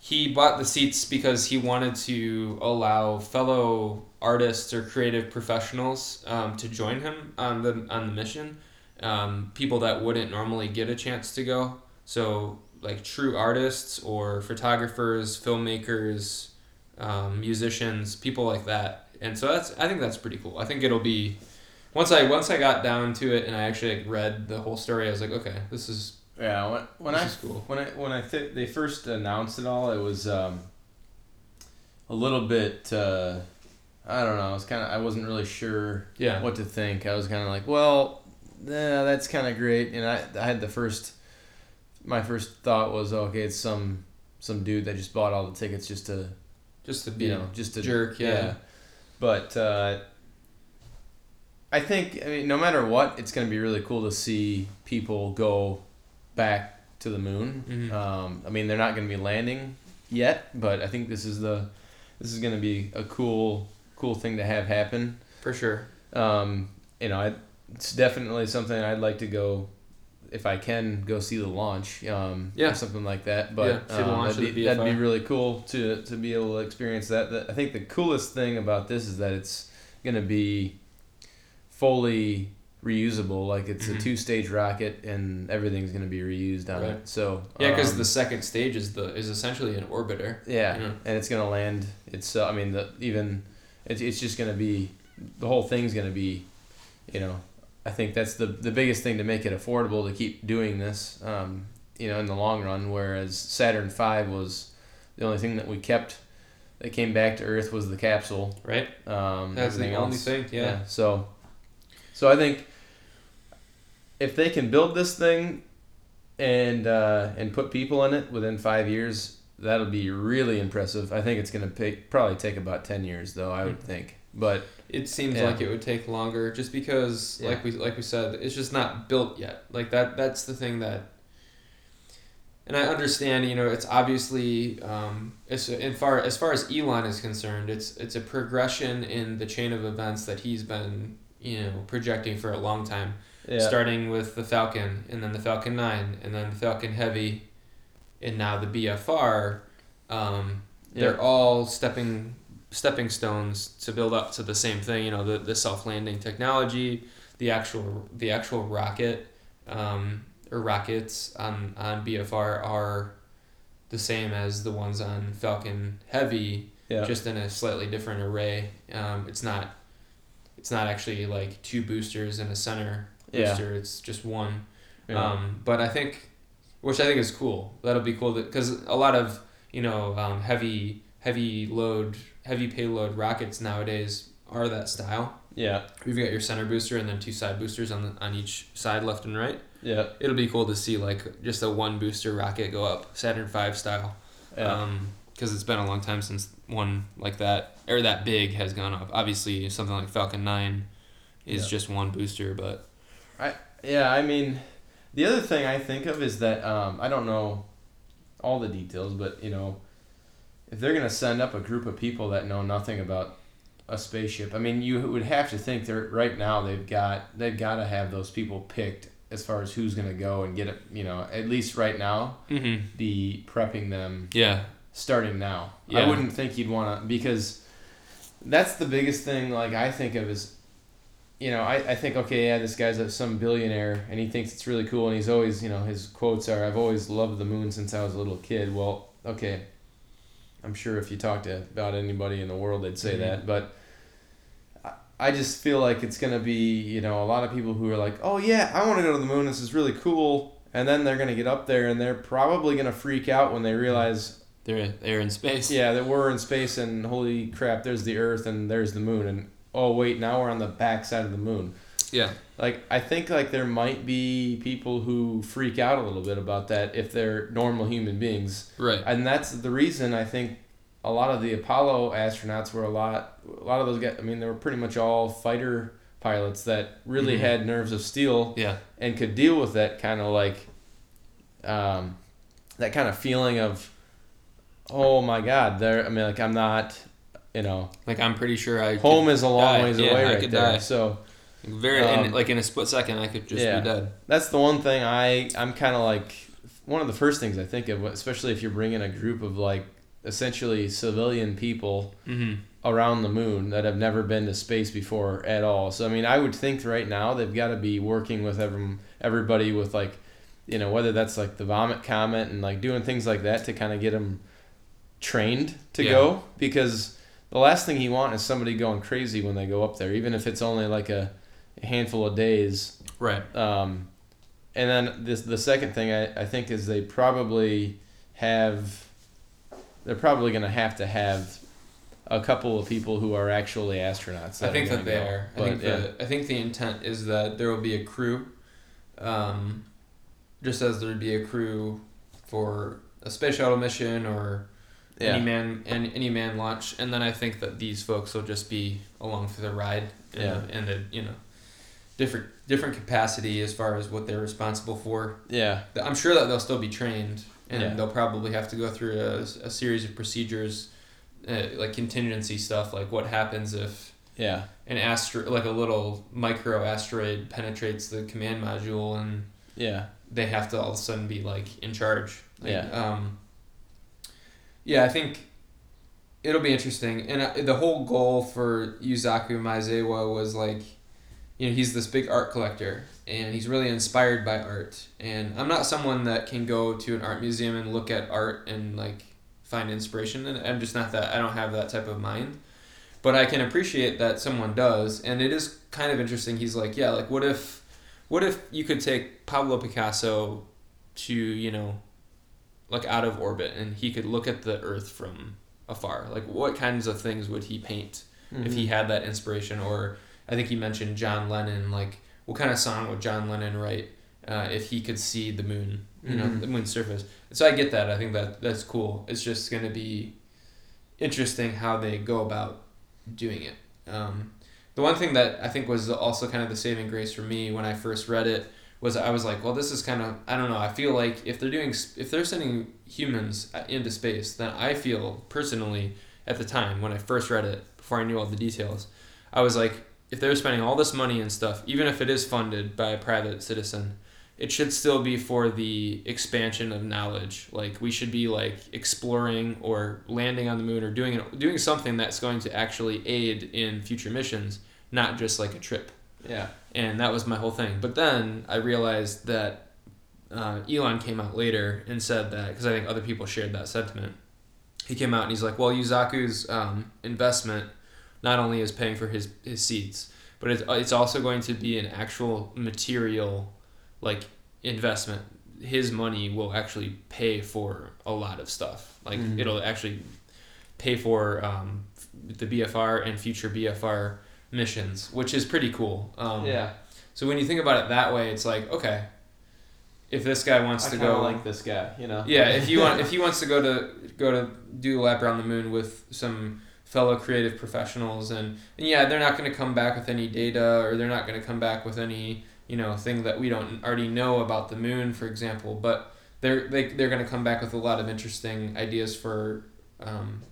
he bought the seats because he wanted to allow fellow artists or creative professionals um, to join him on the on the mission. Um, people that wouldn't normally get a chance to go. So like true artists or photographers, filmmakers, um, musicians, people like that. And so that's I think that's pretty cool. I think it'll be once I once I got down to it and I actually read the whole story. I was like, okay, this is Yeah, when, when I cool. when I when I th- they first announced it all, it was um, a little bit. Uh, I don't know. I was kind of. I wasn't really sure Yeah. what to think. I was kind of like, well, yeah, that's kind of great. And I, I had the first. My first thought was, okay, it's some some dude that just bought all the tickets just to Just to be you know just to jerk, yeah. But uh, I think I mean no matter what, it's gonna be really cool to see people go back to the moon. Mhm. Um, I mean, they're not gonna be landing yet, but I think this is the this is gonna be a cool cool thing to have happen. for sure. Um, you know, I, it's definitely something I'd like to go if I can go see the launch, um, Yeah. or something like that. But Yeah, um, that'd, be, that'd be really cool to to be able to experience that. The- I think the coolest thing about this is that it's gonna be fully reusable. Like it's a Mhm. two stage rocket, and everything's gonna be reused on Right. it. So Yeah, because um, the second stage is the is essentially an orbiter. yeah, Yeah. and it's gonna land. It's uh, I mean the even it's it's just gonna be the whole thing's gonna be, you know, I think that's the the biggest thing to make it affordable to keep doing this. Um, you know, in the long run, whereas Saturn V was the only thing that we kept that came back to Earth was the capsule. Right. Um, That's the everything only else- thing. Yeah. So, so I think if they can build this thing and uh, and put people in it within five years, that'll be really impressive. I think it's gonna pay, probably take about ten years, though. I would Hmm. think, but It seems Yeah. like it would take longer, just because, Yeah. like we like we said, it's just not built yet. Like that. That's the thing that. And I understand, you know, it's obviously, um, as in far as far as Elon is concerned, it's it's a progression in the chain of events that he's been, you know, projecting for a long time. Yeah, starting with the Falcon and then the Falcon 9 and then the Falcon Heavy and now the BFR um, Yeah. they're all stepping stepping stones to build up to the same thing you know the, the self-landing technology the actual the actual rocket um, or rockets on, on BFR are the same as the ones on Falcon Heavy yeah, just in a slightly different array. Um, it's not it's not actually like two boosters in a center Yeah. It's just one. yeah. Um, but I think, which I think is cool. That'll be cool because a lot of you know um, heavy heavy load heavy payload rockets nowadays are that style. yeah, You've got your center booster and then two side boosters on the, on each side, left and right. yeah, It'll be cool to see like just a one booster rocket go up Saturn V style yeah. because it's been a long time since one like that or that big has gone up. Obviously, something like Falcon Nine is Yeah. just one booster, but Yeah, I mean, the other thing I think of is that um, I don't know all the details, but you know, if they're gonna send up a group of people that know nothing about a spaceship, I mean, you would have to think they're right now they've got they've got to have those people picked as far as who's gonna go and get it. You know, at least right now, mm-hmm. be prepping them yeah, starting now. Yeah. I wouldn't think you'd want to because that's the biggest thing. Like I think of is, you know, I, I think okay, yeah, this guy's some billionaire and he thinks it's really cool and he's always, you know, his quotes are, "I've always loved the moon since I was a little kid." Well, okay, I'm sure if you talk to about anybody in the world, they'd say Mhm. that, but. I- I just feel like it's gonna be, you know, a lot of people who are like, "Oh yeah, I want to go to the moon. This is really cool," and then they're gonna get up there and they're probably gonna freak out when they realize they're they're in space. yeah, that we're in space and holy crap, there's the Earth and there's the moon and oh wait, now we're on the back side of the moon. yeah, Like I think like there might be people who freak out a little bit about that if they're normal human beings. right. And that's the reason I think a lot of the Apollo astronauts were a lot a lot of those guys I mean they were pretty much all fighter pilots that really Mhm. had nerves of steel Yeah, and could deal with that kind of like um, that kind of feeling of oh my god there i mean like i'm not you know like I'm pretty sure I home is a long die. ways Yeah, away I right could there die. so very Um, in, like in a split second I could just yeah. be dead. that's the one thing i i'm kind of like one of the first things i think of especially if you're bringing a group of like essentially civilian people Mm-hmm. around the moon that have never been to space before at all. So I mean, I would think right now they've got to be working with every, everybody with like, you know, whether that's like the vomit comet and like doing things like that to kind of get them trained to Yeah. go because the last thing you want is somebody going crazy when they go up there, even if it's only like a, a handful of days. Right. Um, and then this the second thing I, I think is they probably have they're probably going to have to have a couple of people who are actually astronauts. I think that they go. are. I think yeah. the I think the intent is that there will be a crew, um, just as there'd be a crew for a space shuttle mission or yeah. any man and any man launch, and then I think that these folks will just be along for the ride. And, Yeah. and a you know, different different capacity as far as what they're responsible for. yeah. I'm sure that they'll still be trained, and Yeah. they'll probably have to go through a, a series of procedures, uh, like contingency stuff, like what happens if Yeah. an astro like a little micro asteroid penetrates the command module and Yeah. they have to all of a sudden be like in charge. Like, Yeah. Um, yeah, I think it'll be interesting, and uh, the whole goal for Yusaku Maezawa was like, you know, he's this big art collector, and he's really inspired by art. And I'm not someone that can go to an art museum and look at art and like find inspiration, and I'm just not that. I don't have that type of mind. But I can appreciate that someone does, and it is kind of interesting. He's like, yeah, like what if, what if you could take Pablo Picasso to you know like out of orbit and he could look at the earth from afar. Like what kinds of things would he paint if he had that inspiration? Or i think he mentioned john lennon like what kind of song would john lennon write uh, if he could see the moon you know Mhm. the moon's surface? So i get that. I think that that's cool. It's just going to be interesting how they go about doing it. Um, the one thing that i think was also kind of the saving grace for me when i first read it was I was like, well, this is kind of I don't know. I feel like if they're doing if they're sending humans uh, into space, then I feel personally at the time when I first read it before I knew all the details, I was like, if they're spending all this money and stuff, even if it is funded by a private citizen, it should still be for the expansion of knowledge. Like we should be like exploring or landing on the moon or doing doing something that's going to actually aid in future missions, not just like a trip Yeah. and that was my whole thing. But then I realized that uh, Elon came out later and said that because I think other people shared that sentiment. He came out and he's like, "Well, Yusaku's um, investment not only is paying for his his seeds, but it's it's also going to be an actual material like investment. His money will actually pay for a lot of stuff. Like Mhm. it'll actually pay for um, the BFR and future BFR." Missions, which is pretty cool. Um, yeah. So when you think about it that way, it's like okay, if this guy wants I to go, like this guy, you know. yeah, if you want, [laughs] if he wants to go to go to do a lap around the moon with some fellow creative professionals, and, and yeah, they're not going to come back with any data, or they're not going to come back with any you know thing that we don't already know about the moon, for example, but they're they, they're going to come back with a lot of interesting ideas for. Um,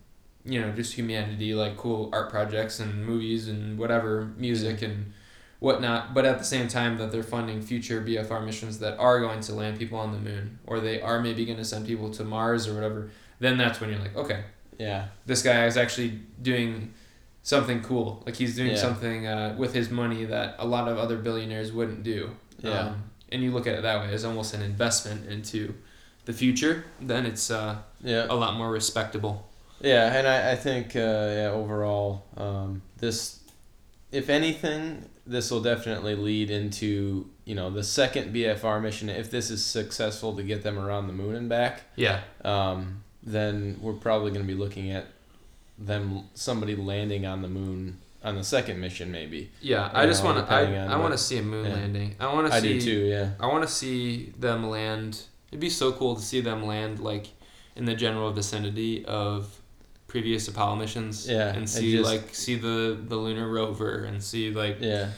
you know, just humanity, like cool art projects and movies and whatever, music and whatnot. But at the same time, that they're funding future BFR missions that are going to land people on the moon, or they are maybe going to send people to Mars or whatever. Then that's when you're like, okay, Yeah. this guy is actually doing something cool. Like he's doing Yeah. something uh, with his money that a lot of other billionaires wouldn't do. Yeah. Um, and you look at it that way as almost an investment into the future. Then it's uh, Yeah. a lot more respectable. Yeah, and I, I think uh, yeah overall um, this, if anything, this will definitely lead into you know the second BFR mission. If this is successful to get them around the moon and back, Yeah. um, then we're probably going to be looking at them somebody landing on the moon on the second mission maybe. Yeah, I just want to. I, I want to see a moon yeah. landing. I want to I see. do too. Yeah. I want to see them land. It'd be so cool to see them land like in the general vicinity of previous Apollo missions. Yeah, and see just- like see the the lunar rover and see like Yeah.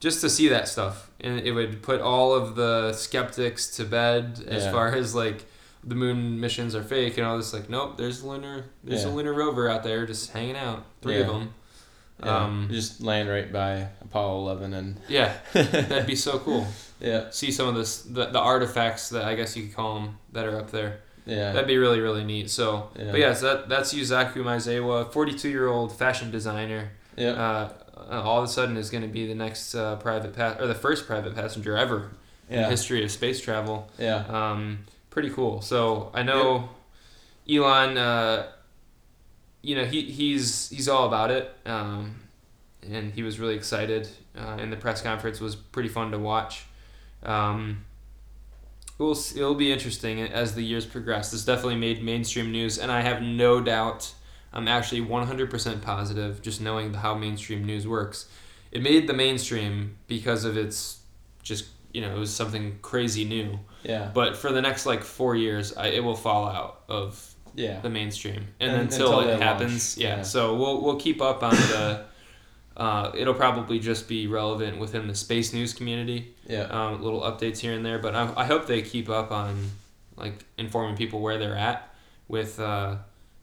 just to see that stuff, and it would put all of the skeptics to bed as Yeah. far as like the moon missions are fake and all this. Like, nope, there's lunar. There's a lunar rover out there just hanging out. Three of them. Yeah. Um, just land right by Apollo Eleven and [laughs] yeah, that'd be so cool. yeah see some of this the, the artifacts that I guess you could call them that are up there. Yeah That'd be really really neat. So, Yeah. but yeah, so that that's Yusaku forty two year old fashion designer. yeah Uh, uh, all of a sudden is going to be the next uh, private pa- or the first private passenger ever in the history of space travel. yeah Um, pretty cool. So I know Elon. Uh, you know he he's he's all about it. Um, and he was really excited. Uh, and the press conference was pretty fun to watch. Um, we'll s- it'll be interesting as the years progress. This definitely made mainstream news, and I have no doubt. I'm actually 100% positive, just knowing how mainstream news works. It made the mainstream because of its just you know it was something crazy new. yeah But for the next like four years, I, it will fall out of yeah the mainstream, and, And- until, until it happens, yeah. yeah. So we'll we'll keep up on the. Uh, it'll probably just be relevant within the space news community. yeah Um, little updates here and there, but I, I hope they keep up on like informing people where they're at with uh,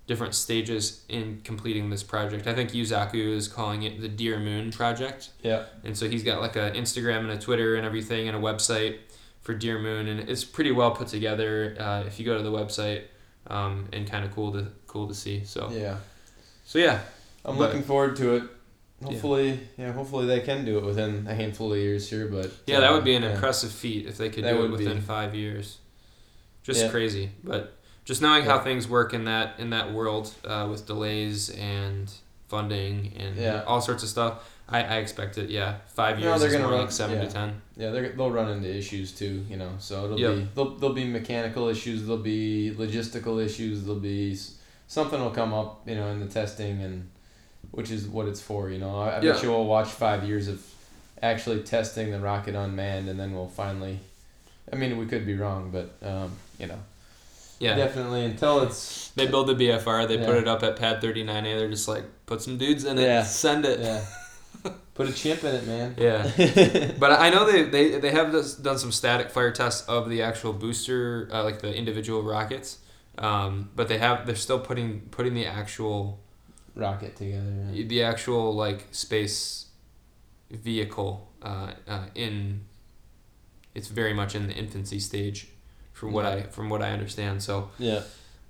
different stages in completing this project. I think Yusaku is calling it the Dear Moon project. Yeah. And so he's got like a Instagram and a Twitter and everything and a website for Dear Moon, and it's pretty well put together. Uh, if you go to the website, um, and kind of cool to cool to see. So Yeah. so yeah, I'm But- looking forward to it. Hopefully, yeah. Hopefully they can do it within a handful of years here, but yeah, that would be an yeah. impressive feat if they could That do it would be. within five years. Just Yeah. crazy, but just knowing how things work in that in that world uh, with delays and funding and Yeah. all sorts of stuff. I, I expect it. Yeah, five years. No, they're is gonna more run- like seven yeah. to ten. Yeah, they're, they'll run into issues too, you know. So it'll Yep. be there'll, there'll be mechanical issues, there'll be logistical issues, there'll be something will come up, you know, in the testing and which is what it's for, you know. I, I Yeah. bet you we'll watch five years of actually testing the rocket unmanned, and then we'll finally. I mean, we could be wrong, but um, you know, Yeah, definitely until it's they build the BFR. They put it up at Pad Thirty Nine A. They're just like put some dudes in it, Yeah. send it. yeah. [laughs] Put a chip in it, man. Yeah. [laughs] But I know they, they, they have this, done some static fire tests of the actual booster, uh, like the individual rockets. Um, but they have they're still putting putting the actual Rocket together. Yeah. the actual like space vehicle uh, uh, in it's very much in the infancy stage from what I from what I understand. So yeah.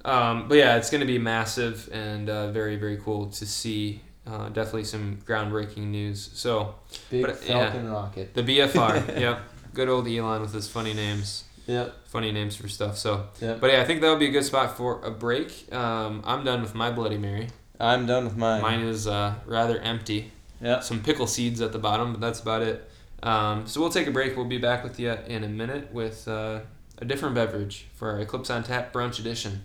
um, but yeah, it's going to be massive and uh, very very cool to see. Uh, definitely some groundbreaking news. So Big But, yeah. Rocket. the BFR, [laughs] yep, good old Elon with his funny names, Yeah. funny names for stuff. So, Yeah. but yeah, I think that would be a good spot for a break. Um, I'm done with my Bloody Mary. I'm done with mine. Mine is uh, rather empty. Yeah. Some pickle seeds at the bottom, but that's about it. Um, so we'll take a break. We'll be back with you in a minute with uh, a different beverage for our Eclipse on Tap brunch edition.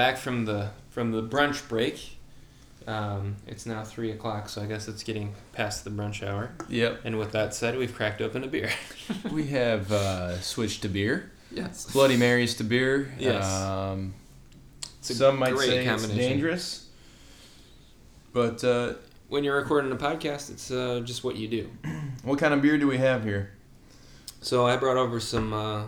Back from the from the brunch break. Um, it's now three o'clock, so I guess it's getting past the brunch hour. Yep. And with that said, we've cracked open a beer. [laughs] We have uh, switched to beer. yes. Bloody Marys to beer. Yes. Um, It's a some might great say it's combination. dangerous. But uh, When you're recording a podcast, it's uh, just what you do. [clears throat] what kind of beer do we have here? So I brought over some uh,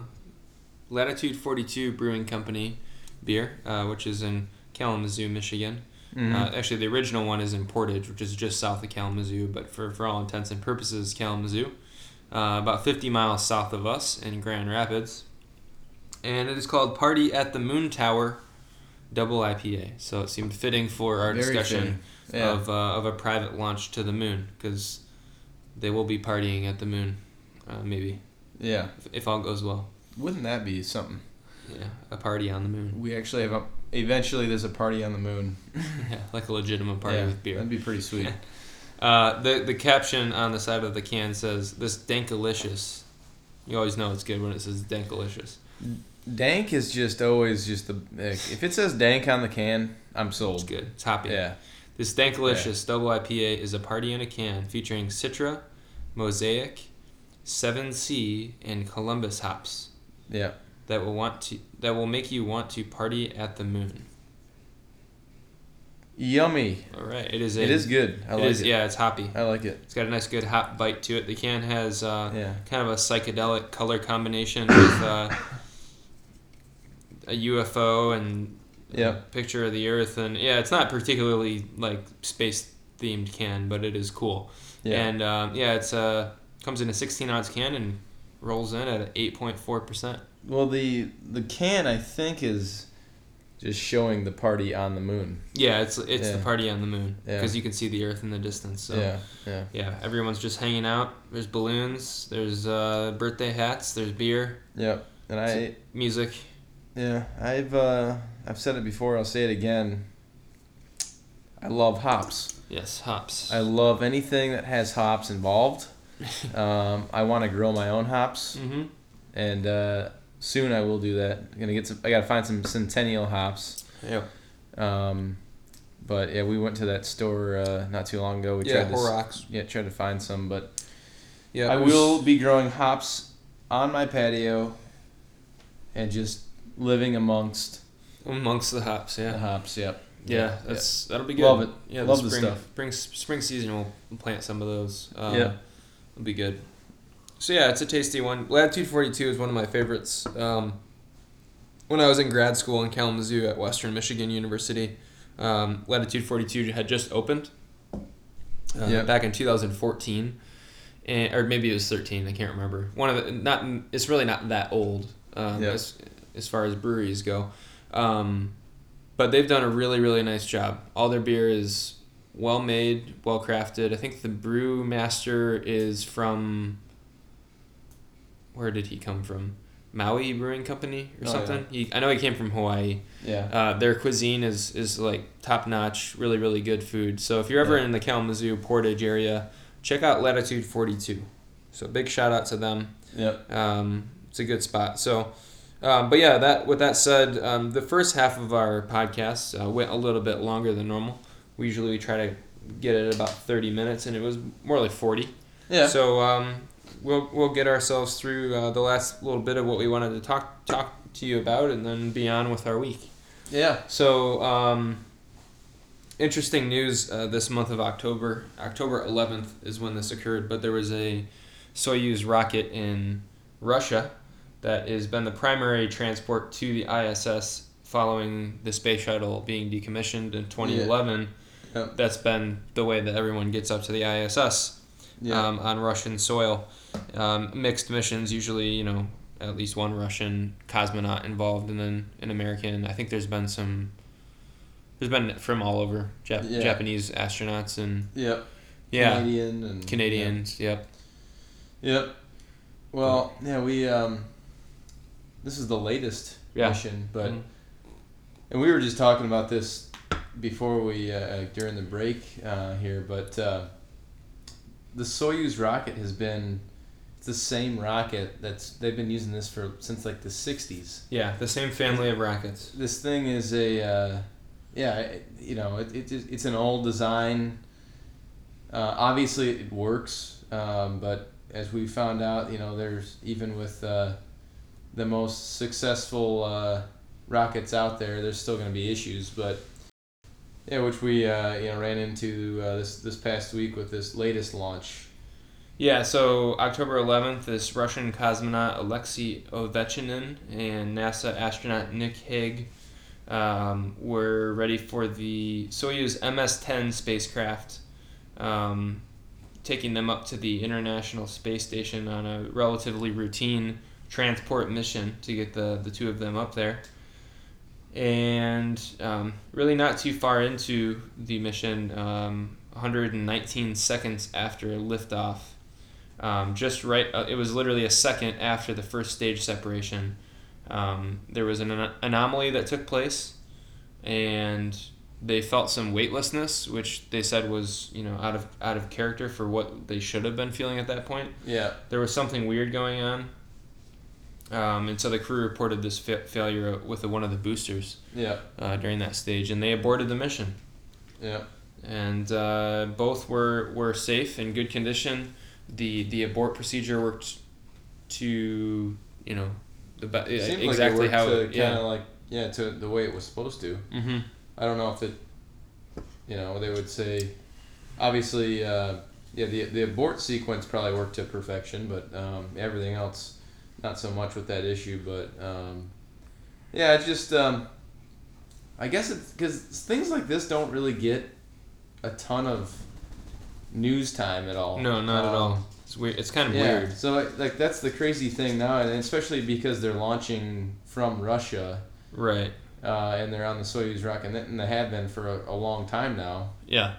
Latitude 42 Brewing Company beer, uh, which is in Kalamazoo, Michigan. Mm-hmm. Uh, actually, the original one is in Portage, which is just south of Kalamazoo, but for, for all intents and purposes, Kalamazoo. Uh, about 50 miles south of us in Grand Rapids. And it is called Party at the Moon Tower Double IPA. So it seemed fitting for our Very discussion. Yeah. of, uh, of a private launch to the moon, because they will be partying at the moon, uh, maybe, yeah. if, if all goes well. Wouldn't that be something? Yeah, a party on the moon. We actually have a. Eventually, there's a party on the moon. [laughs] yeah, like a legitimate party yeah, with beer. That'd be pretty [laughs] sweet. Uh, the the caption on the side of the can says this dankalicious. You always know it's good when it says dankalicious. dank is just always just the. If it says dank on the can, I'm sold. It's good. It's hoppy. Yeah. This dankalicious double IPA is a party in a can featuring Citra, Mosaic, Seven C, and Columbus hops Yeah. That will want to that will make you want to party at the moon. Yummy. All right, it is. A, It is good. I it like is- it. Yeah, it's hoppy. I like it. It's got a nice, good hop bite to it. The can has uh, Yeah. kind of a psychedelic color combination with uh, a UFO and a Yeah. picture of the Earth, and yeah, it's not particularly like space themed can, but it is cool. Yeah. And um, yeah, it's uh, comes in a 16 ounce can and rolls in at 8.4 percent. Well, the the can I think is just showing the party on the moon. Yeah, it's it's the party on the moon Yeah. because you can see the Earth in the distance. So Yeah. Yeah. yeah, everyone's just hanging out. There's balloons. There's uh, birthday hats. There's beer, Yeah. And I music. yeah I've uh, I've said it before. I'll say it again. I love hops. Yes, hops. I love anything that has hops involved. [laughs] um, I want to grow my own hops, mm-hmm. and uh, soon I will do that. I'm gonna get some. I gotta find some Centennial hops. Yeah. Um, but yeah, we went to that store uh, not too long ago. We yeah, tried to yeah tried to find some, but Yeah, I was- will be growing hops on my patio, and just living amongst amongst the hops. the Yeah, hops. Yep. yeah, that's that'll be good. Love it. Yeah, Love the the spring, stuff. Spring, spring season, we'll plant some of those. Um, Yeah. it'll be good. So yeah, it's a tasty one. Latitude Forty Two is one of my favorites. Um, when I was in grad school in Kalamazoo at Western Michigan University, um, Latitude Forty Two had just opened. Uh, Yeah. Back in two thousand fourteen, and or maybe it was thirteen. I can't remember. One of the not. It's really not that old. Um, as, as far as breweries go. Um, but they've done a really really nice job. All their beer is well made, well crafted. I think the brew master is from. Where did he come from? Maui Brewing Company or Oh, something. He, I know he came from Hawaii. Yeah. Uh, their cuisine is is like top notch, really really good food. So if you're ever Yeah. in the Kalamazoo Portage area, check out Latitude Forty Two. So big shout out to them. Yep. Um, it's a good spot. So, um, but yeah, that with that said, um, the first half of our podcast uh, went a little bit longer than normal. We usually try to get it about thirty minutes, and it was more like forty. Yeah. So um, we'll we'll get ourselves through uh, the last little bit of what we wanted to talk talk to you about, and then be on with our week. yeah. So, um, interesting news uh, this month of October. October 11th is when this occurred, but there was a Soyuz rocket in Russia that has been the primary transport to the ISS following the space shuttle being decommissioned in 2011. Yep. That's been the way that everyone gets up to the ISS Yeah. um, on Russian soil. Um, mixed missions, usually, you know, at least one Russian cosmonaut involved, and then an American. I think there's been some. There's been from all over Jap- Yeah. Japanese astronauts and yep. yeah Canadian and Canadians. Yep. Yep. Well, yeah, we um, this is the latest mission, but Mhm. and we were just talking about this before we uh, during the break uh, here, but uh, the Soyuz rocket has been it's the same rocket that's they've been using this for since like the '60s. Yeah, the same family of rockets. This thing is a uh, yeah, it, you know, it, it, it's an old design. Uh, obviously, it works, um, but as we found out, you know, there's even with uh, the most successful uh, rockets out there, there's still going to be issues. But yeah, which we uh, you know ran into uh, this this past week with this latest launch. Yeah, so October 11th, this Russian cosmonaut Alexei Ovchinin and NASA astronaut Nick Hague um, were ready for the Soyuz MS-10 spacecraft, um, taking them up to the International Space Station on a relatively routine transport mission to get the, the two of them up there. And um, really not too far into the mission, um, 119 seconds after liftoff, um, just right, uh, it was literally a second after the first stage separation. Um, there was an an- anomaly that took place, and they felt some weightlessness, which they said was you know out of out of character for what they should have been feeling at that point. Yeah. There was something weird going on, um, and so the crew reported this fa- failure with one of the boosters Yeah. uh, during that stage, and they aborted the mission Yeah. and uh, both were were safe in good condition. the The abort procedure worked to you know the be- Seemed exactly like it how it, to yeah. like yeah to the way it was supposed to. Mm-hmm. I don't know if it, you know, they would say, obviously, uh, yeah, the the abort sequence probably worked to perfection, but um, everything else, not so much with that issue. But um, yeah, it's just, um, I guess it's because things like this don't really get a ton of news time at all. No, not at Um, all. It's weird. It's kind of yeah, weird. so like, that's the crazy thing now, and especially because they're launching from Russia Right. uh, and they're on the Soyuz rocket, and they- and they have been for a, a long time now. Yeah.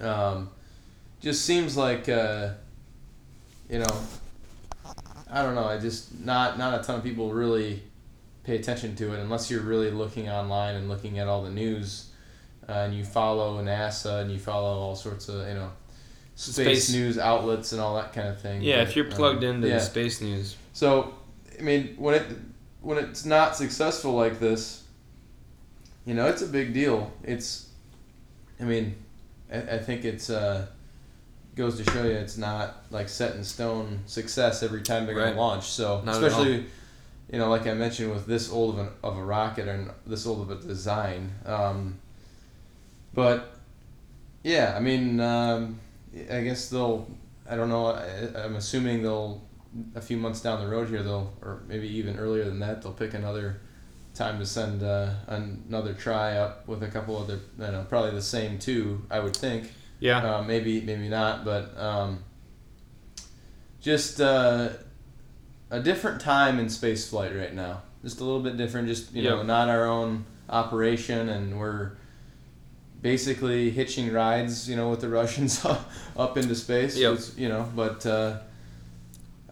Um, just seems like, uh, you know, I don't know. I just not not a ton of people really pay attention to it unless you're really looking online and looking at all the news, uh, and you follow NASA and you follow all sorts of you know space, Space- news outlets and all that kind of thing. Yeah. But, If you're plugged um, into yeah. the space news. So, I mean, when it when it's not successful like this, you know, it's a big deal. It's I mean, I, I think it's uh, goes to show you it's not like set in stone success every time they're gonna launch. So Not especially, you know, like I mentioned with this old of, an, of a rocket and this old of a design. Um, but yeah, I mean, um, I guess they'll. I don't know. I, I'm assuming they'll a few months down the road here they'll, or maybe even earlier than that, they'll pick another time to send uh, another try up with a couple other, you know, probably the same two, I would think. Yeah. Uh, maybe maybe not, but um, just uh, a different time in space flight right now. Just a little bit different. Just you know, not our own operation, and we're basically hitching rides. You know, with the [laughs] Russians [laughs] up into space. Yep. It's, You know, but uh,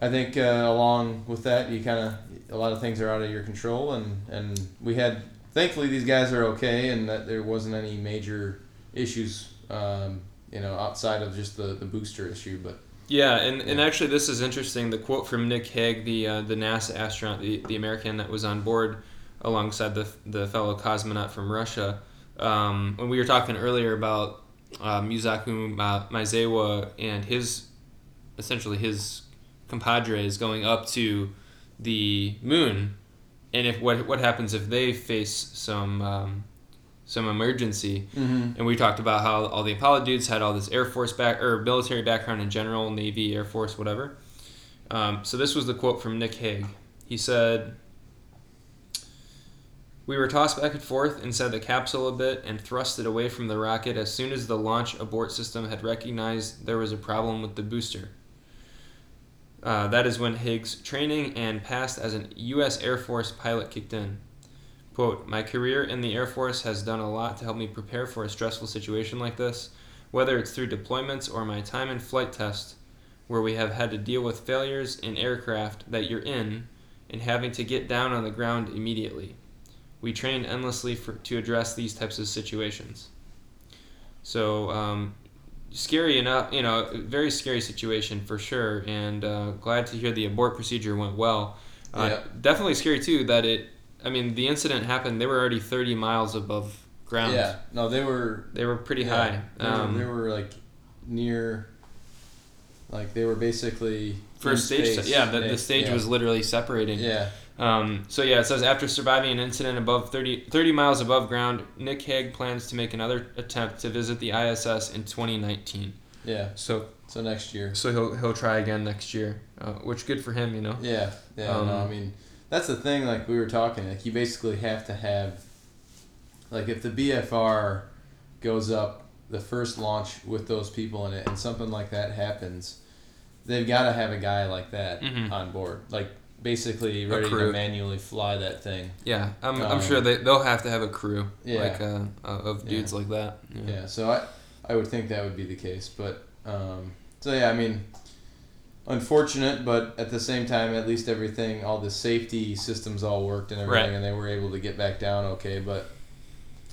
I think uh, along with that, you kind of a lot of things are out of your control, and and we had thankfully these guys are okay, and that there wasn't any major issues. Um, you know, outside of just the, the booster issue, but Yeah, and, and actually, this is interesting. The quote from Nick Hague, the uh, the NASA astronaut, the, the American that was on board alongside the the fellow cosmonaut from Russia. Um, when we were talking earlier about uh, Mizaku Ma- Maezawa and his essentially his compadres going up to the moon, and if what what happens if they face some um, some emergency, mm-hmm. and we talked about how all the Apollo dudes had all this Air Force back or military background in general, Navy, Air Force, whatever. Um, so this was the quote from Nick Hague. He said, "We were tossed back and forth inside the capsule a bit and thrusted away from the rocket as soon as the launch abort system had recognized there was a problem with the booster." Uh, that is when Hague's training and past as a U.S. Air Force pilot kicked in. Quote, My career in the Air Force has done a lot to help me prepare for a stressful situation like this, whether it's through deployments or my time in flight test, where we have had to deal with failures in aircraft that you're in and having to get down on the ground immediately. We train endlessly for, to address these types of situations. So, um, scary enough, you know, very scary situation for sure, and uh, glad to hear the abort procedure went well. Uh, Yeah. Definitely scary too that it. I mean, the incident happened. They were already thirty miles above ground. yeah, no, they were They were pretty yeah, high. They, were, Um, they were like near, like they were basically first stage. space. Yeah, the, They- the stage yeah. was literally separating. Yeah, Um, so yeah, it says after surviving an incident above 30, 30 miles above ground, Nick Hague plans to make another attempt to visit the ISS in 2019. yeah. So So next year. so he'll he'll try again next year, uh, which good for him, you know. Yeah, yeah. Um, no, I mean that's the thing. Like we were talking, like you basically have to have, like if the BFR goes up the first launch with those people in it, and something like that happens, they've got to have a guy like that Mhm. on board, like basically ready to manually fly that thing. Yeah, I'm, I'm Um, sure they they'll have to have a crew Yeah. like uh, uh, of dudes like that. Yeah. so I, I would think that would be the case, but um, so yeah, I mean, unfortunate, but at the same time, at least everything, all the safety systems all worked and everything, Right. and they were able to get back down okay. But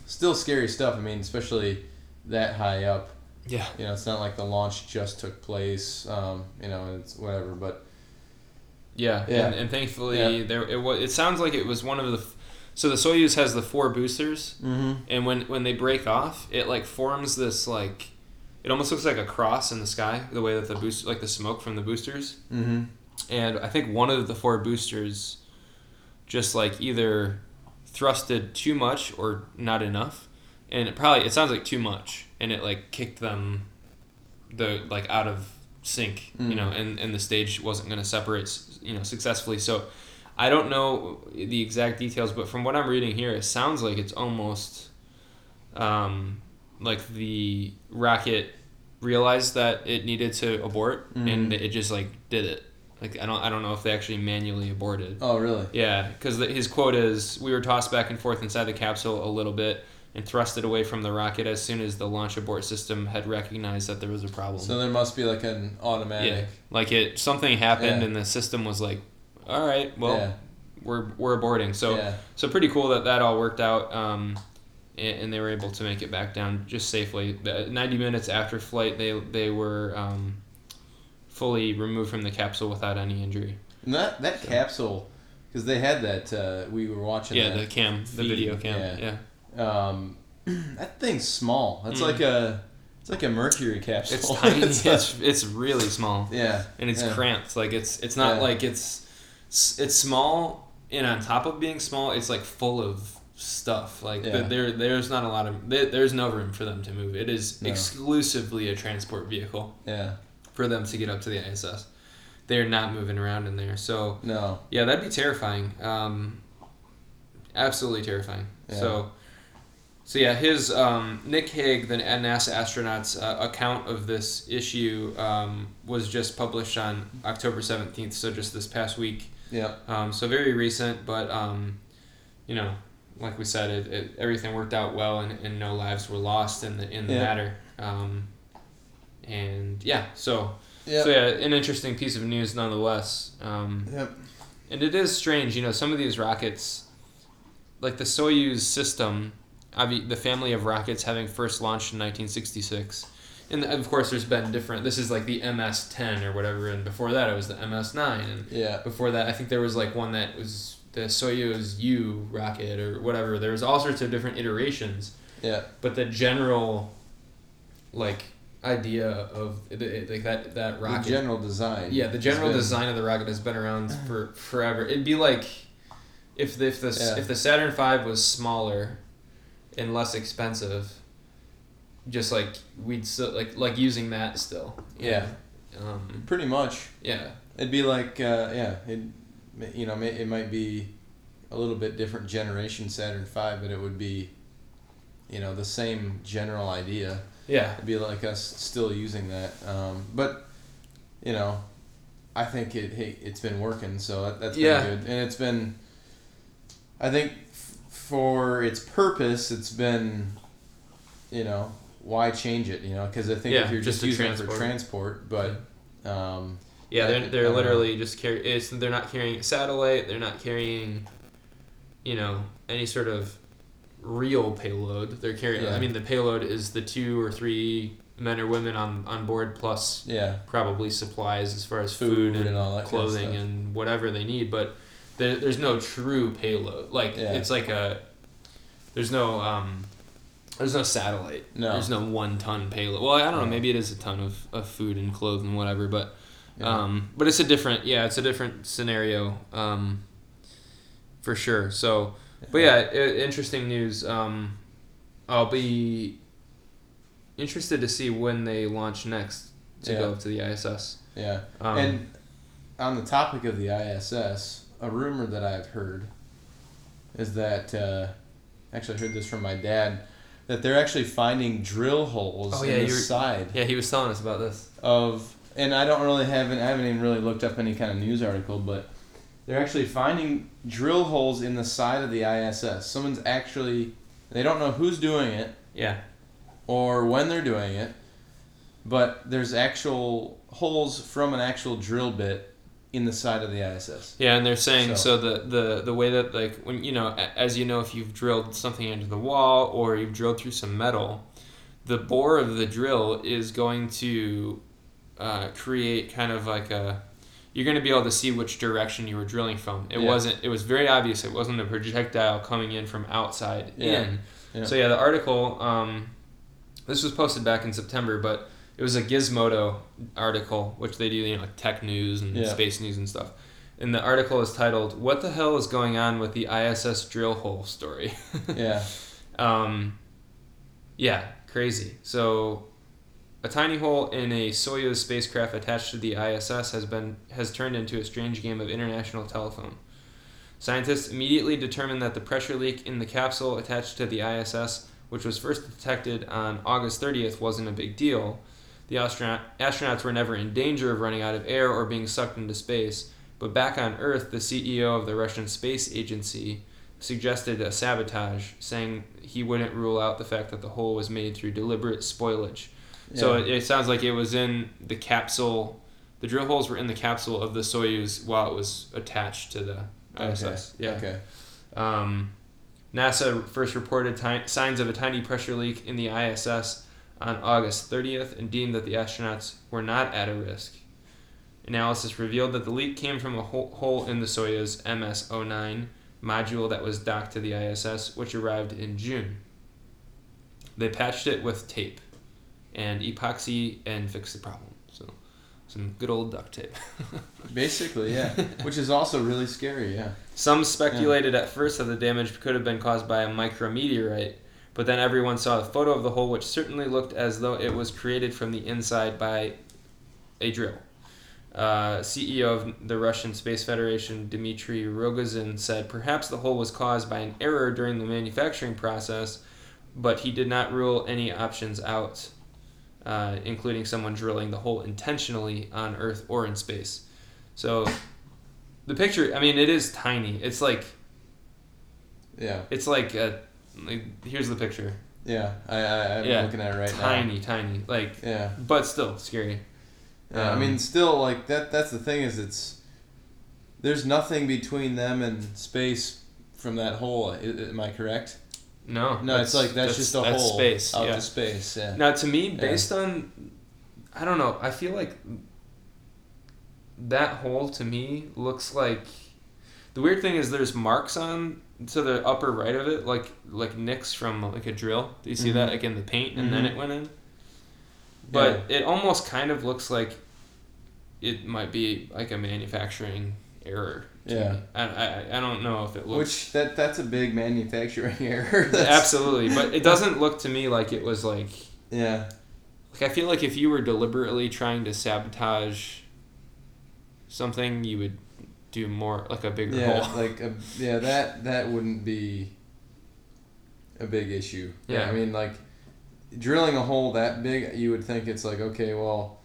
still scary stuff. I mean, especially that high up. Yeah. You know, it's not like the launch just took place. Um, you know, it's whatever. But Yeah, Yeah. And, and thankfully Yeah. there it was. It sounds like it was one of the. So the Soyuz has the four boosters, mm-hmm. and when when they break off, it like forms this like, it almost looks like a cross in the sky. The way that the boost like the smoke from the boosters, Mm-hmm. and I think one of the four boosters, just like either thrusted too much or not enough, and it probably it sounds like too much, and it like kicked them, the like out of sync, you Mm. know, and and the stage wasn't going to separate, you know, successfully. So, I don't know the exact details, but from what I'm reading here, it sounds like it's almost, um, like the rocket realized that it needed to abort, and Mhm. it just like did it. Like I don't I don't know if they actually manually aborted. Oh, really? Yeah, because his quote is, "We were tossed back and forth inside the capsule a little bit and thrusted away from the rocket as soon as the launch abort system had recognized that there was a problem." So there must be like an automatic. yeah, like it something happened Yeah. and the system was like, "All right, well, yeah. we're we're aborting." So so pretty cool that that all worked out. Um, and, and they were able to make it back down just safely. The- Ninety minutes after flight, they they were um, fully removed from the capsule without any injury. And that that So- capsule, because they had that uh, we were watching. Yeah, that. the cam, the video cam. yeah. yeah. um, [clears throat] that thing's small. It's Mm. like a it's like a mercury capsule. It's tiny. [laughs] It's it's, it's really small, yeah, and it's yeah. cramped. Like it's it's not Yeah. like it's it's small, and on top of being small, it's like full of stuff. Like Yeah. there there's not a lot of there, there's no room for them to move. It is No. exclusively a transport vehicle Yeah, for them to get up to the ISS. They're not moving around in there. So no, yeah, that'd be terrifying. Um, absolutely terrifying. Yeah. So, so yeah, his um, Nick Hague, the NASA astronaut's uh, account of this issue um, was just published on October seventeenth. So just this past week. yeah, Um, so very recent, but um, you know, like we said, it, it, everything worked out well, and, and no lives were lost in the in the Yeah. matter. Um, and yeah, so yeah, so yeah, an interesting piece of news nonetheless. Um, yep, and it is strange, you know, some of these rockets, like the Soyuz system, the family of rockets having first launched in 1966. And of course, there's been different. This is like the MS-10 or whatever, and before that it was the MS-9, and yeah, before that I think there was like one that was the Soyuz U rocket or whatever. There's all sorts of different iterations, yeah, but the general, like, idea of the, like that that rocket the general design. yeah, the general been- design of the rocket has been around for forever. It'd be like if the, if the Yeah. if the Saturn V was smaller and less expensive, just like we'd still like like using that still. Yeah, Um, pretty much. yeah. It'd be like, uh, yeah, it, you know, it might be a little bit different generation Saturn V, but it would be, you know, the same general idea. Yeah. It'd be like us still using that. Um, but, you know, I think it hey, it's been working, so that, that's been Yeah. good. And it's been, I think, f- for its purpose, it's been, you know, why change it? You know, because I think Yeah, if you're just just, using it for transport. transport, but, um, Yeah, they're they're know. literally just carry. It's they're not carrying a satellite. They're not carrying, you know, any sort of real payload. They're carrying. I mean, the payload is the two or three men or women on on board plus yeah, probably supplies as far as Food food, and, and all that kind of clothing and whatever they need. But there, there's no true payload. Like Yeah. it's like a there's no um there's no satellite. No. There's no one ton payload. Well, I don't know. Maybe it is a ton of, of food and clothes and whatever. But yeah. um, but it's a different yeah, it's a different scenario. Um, for sure. So, but yeah, i- interesting news. Um, I'll be interested to see when they launch next to Yeah. go to the ISS. yeah. Um, and on the topic of the ISS, a rumor that I've heard is that uh, actually I heard this from my dad that they're actually finding drill holes Oh, in yeah, the were- side yeah, he was telling us about this. of and I don't really haven't I haven't even really looked up any kind of news article, but they're actually finding drill holes in the side of the ISS. Someone's actually they don't know who's doing it Yeah, or when they're doing it, but there's actual holes from an actual drill bit in the side of the ISS. yeah, and they're saying so, So- the, the the way that like when you know as you know if you've drilled something into the wall or you've drilled through some metal, the bore of the drill is going to uh, create kind of like a you're going to be able to see which direction you were drilling from. It Yeah. wasn't. It was very obvious. It wasn't a projectile coming in from outside Yeah. in. Yeah. So yeah, the article. Um, this was posted back in September, but it was a Gizmodo article, which they do, you know, like tech news and space news and stuff. And the article is titled "What the hell is going on with the ISS drill hole story?" [laughs] Yeah. Um, yeah, crazy. So, a tiny hole in a Soyuz spacecraft attached to the ISS has been has turned into a strange game of international telephone. Scientists immediately determined that the pressure leak in the capsule attached to the ISS, which was first detected on August 30th, wasn't a big deal. The astronaut, astronauts were never in danger of running out of air or being sucked into space, but back on Earth, the CEO of the Russian Space Agency suggested a sabotage, saying he wouldn't rule out the fact that the hole was made through deliberate spoilage. So Yeah. it, it sounds like it was in the capsule. The drill holes were in the capsule of the Soyuz while it was attached to the ISS. Yeah. Okay. Um, NASA first reported ti- signs of a tiny pressure leak in the ISS on August 30th and deemed that the astronauts were not at a risk. Analysis revealed that the leak came from a hole, hole in the Soyuz MS 09 module that was docked to the ISS, which arrived in June. they patched it with tape and epoxy and fix the problem. So some good old duct tape. [laughs] Basically, yeah. [laughs] Which is also really scary, yeah. Some speculated at first that the damage could have been caused by a micrometeorite, but then everyone saw a photo of the hole, which certainly looked as though it was created from the inside by a drill. Uh, CEO of the Russian Space Federation, Dmitry Rogozin, said perhaps the hole was caused by an error during the manufacturing process, but he did not rule any options out, uh, including someone drilling the hole intentionally on Earth or in space. So, the picture, I mean, it is tiny. It's like, Yeah. it's like, a, like here's the picture. Yeah. I, I I'm Yeah, looking at it right tiny, tiny, like. Yeah. but still scary. Yeah, I Um, mean, still, like that. That's the thing is, it's there's nothing between them and space from that hole. Am I correct? No, No, it's like that's, just a that's hole space. out yeah. space. Yeah. Now, to me, Yeah. based on, I don't know. I feel like that hole to me looks like. The weird thing is, there's marks on to the upper right of it, like like nicks from like a drill. Do you see that Mhm. like in the paint, and then Mhm. it went in? But it almost kind of looks like it might be like a manufacturing error. Yeah. I, I I don't know if it looks. Which that that's a big manufacturing [laughs] error. Absolutely, but it doesn't look to me like it was like Yeah. like I feel like if you were deliberately trying to sabotage something, you would do more like a bigger Yeah. hole. Like a, yeah that that wouldn't be a big issue. Yeah. I mean like drilling a hole that big, you would think it's like okay, well.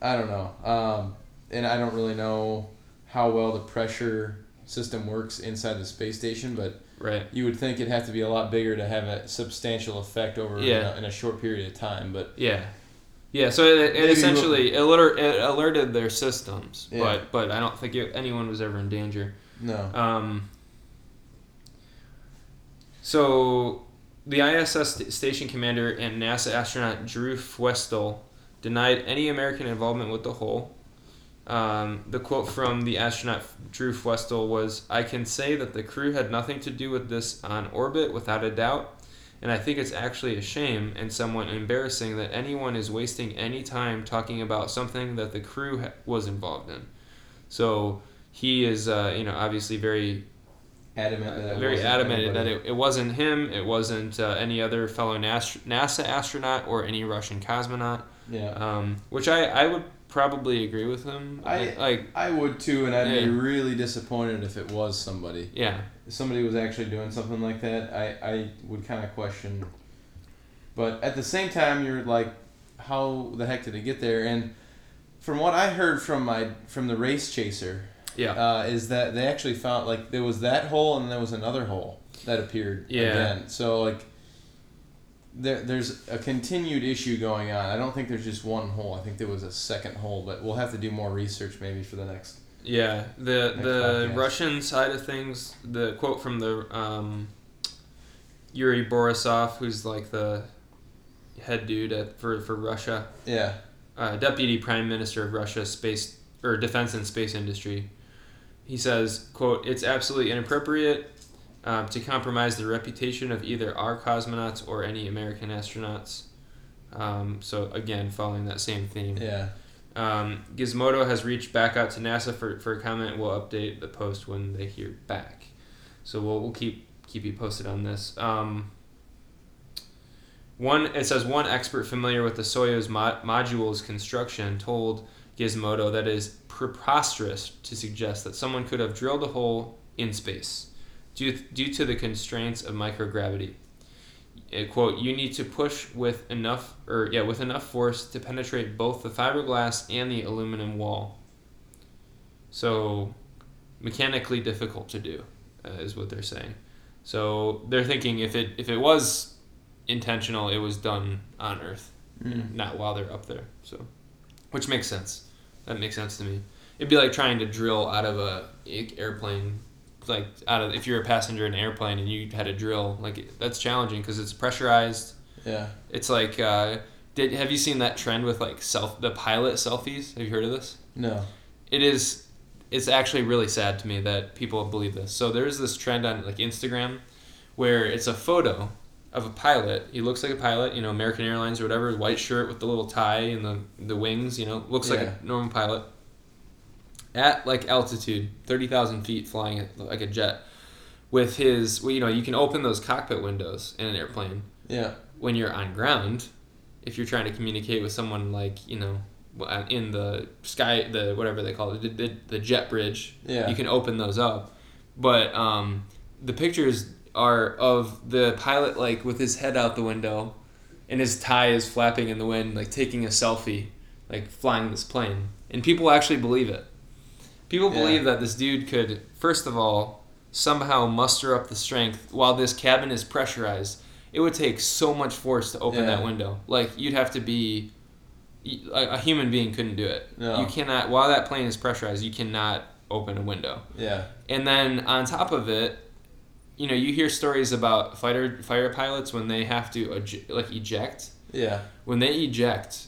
I don't know, um, and I don't really know how well the pressure system works inside the space station, but Right. you would think it'd have to be a lot bigger to have a substantial effect over Yeah. in, a, in a short period of time. But Yeah. Yeah, so it, it essentially alert, it alerted their systems, Yeah. but but I don't think it, anyone was ever in danger. no, Um, so, the ISS station commander and NASA astronaut Drew Feustel denied any American involvement with the hole. Um, the quote from the astronaut Drew Feustel was I can say that the crew had nothing to do with this on orbit without a doubt, and I think it's actually a shame and somewhat embarrassing that anyone is wasting any time talking about something that the crew ha- was involved in. So he is, uh, you know, obviously very adamant that it very wasn't adamant anybody. that it, it wasn't him, it wasn't uh, any other fellow NASA astronaut or any Russian cosmonaut. yeah. Um, which I, I would probably agree with him. I- like I would too, and I'd Yeah. be really disappointed if it was somebody. yeah If somebody was actually doing something like that, I, I would kind of question. But at the same time, you're like, how the heck did it get there? And from what I heard from my from the race chaser, yeah uh, is that they actually found like there was that hole and there was another hole that appeared Yeah. again. So like. There, there's a continued issue going on. I don't think there's just one hole. I think there was a second hole, but we'll have to do more research maybe for the next yeah the Next the podcast. Russian side of things. The quote from the um, Yuri Borisov, who's like the head dude at for for Russia. Yeah. uh, deputy prime minister of Russia's space or defense and space industry. He says, "quote It's absolutely inappropriate um, to compromise the reputation of either our cosmonauts or any American astronauts." Um, so again, following that same theme, Yeah. um, Gizmodo has reached back out to NASA for, for a comment. We'll update the post when they hear back. So we'll, we'll keep keep you posted on this. Um, one it says one expert familiar with the Soyuz mo- module's construction told Gizmodo that it is preposterous to suggest that someone could have drilled a hole in space due, due to the constraints of microgravity. Uh, quote, you need to push with enough or yeah, with enough force to penetrate both the fiberglass and the aluminum wall. So mechanically difficult to do uh, is what they're saying. So they're thinking if it if it was intentional, it was done on Earth, Mm. not while they're up there. So, which makes sense. That makes sense to me. It'd be like trying to drill out of a- airplane, like out of if you're a passenger in an airplane and you had a drill like that's challenging because it's pressurized. Yeah. It's like uh, did have you seen that trend with like self the pilot selfies? Have you heard of this? No. it is it's actually really sad to me that people believe this so there's this trend on like instagram where it's a photo of a pilot. He looks like a pilot, you know, American Airlines or whatever, white shirt with the little tie and the the wings. You know, looks like a normal pilot. At like altitude, thirty thousand feet, flying like a jet, with his, well, you know, you can open those cockpit windows in an airplane Yeah. when you're on ground, if you're trying to communicate with someone like you know uh, in the sky, the whatever they call it, the, the, the jet bridge, Yeah. you can open those up. But um, the pictures are of the pilot like with his head out the window, and his tie is flapping in the wind, like taking a selfie, like flying this plane, and people actually believe it. People Yeah. believe that this dude could, first of all, somehow muster up the strength while this cabin is pressurized. It would take so much force to open Yeah. that window. Like you'd have to be, a, human being couldn't do it. No. You cannot while that plane is pressurized. You cannot open a window. Yeah. And then on top of it, you know, you hear stories about fighter fighter pilots when they have to ej- like eject. Yeah. When they eject,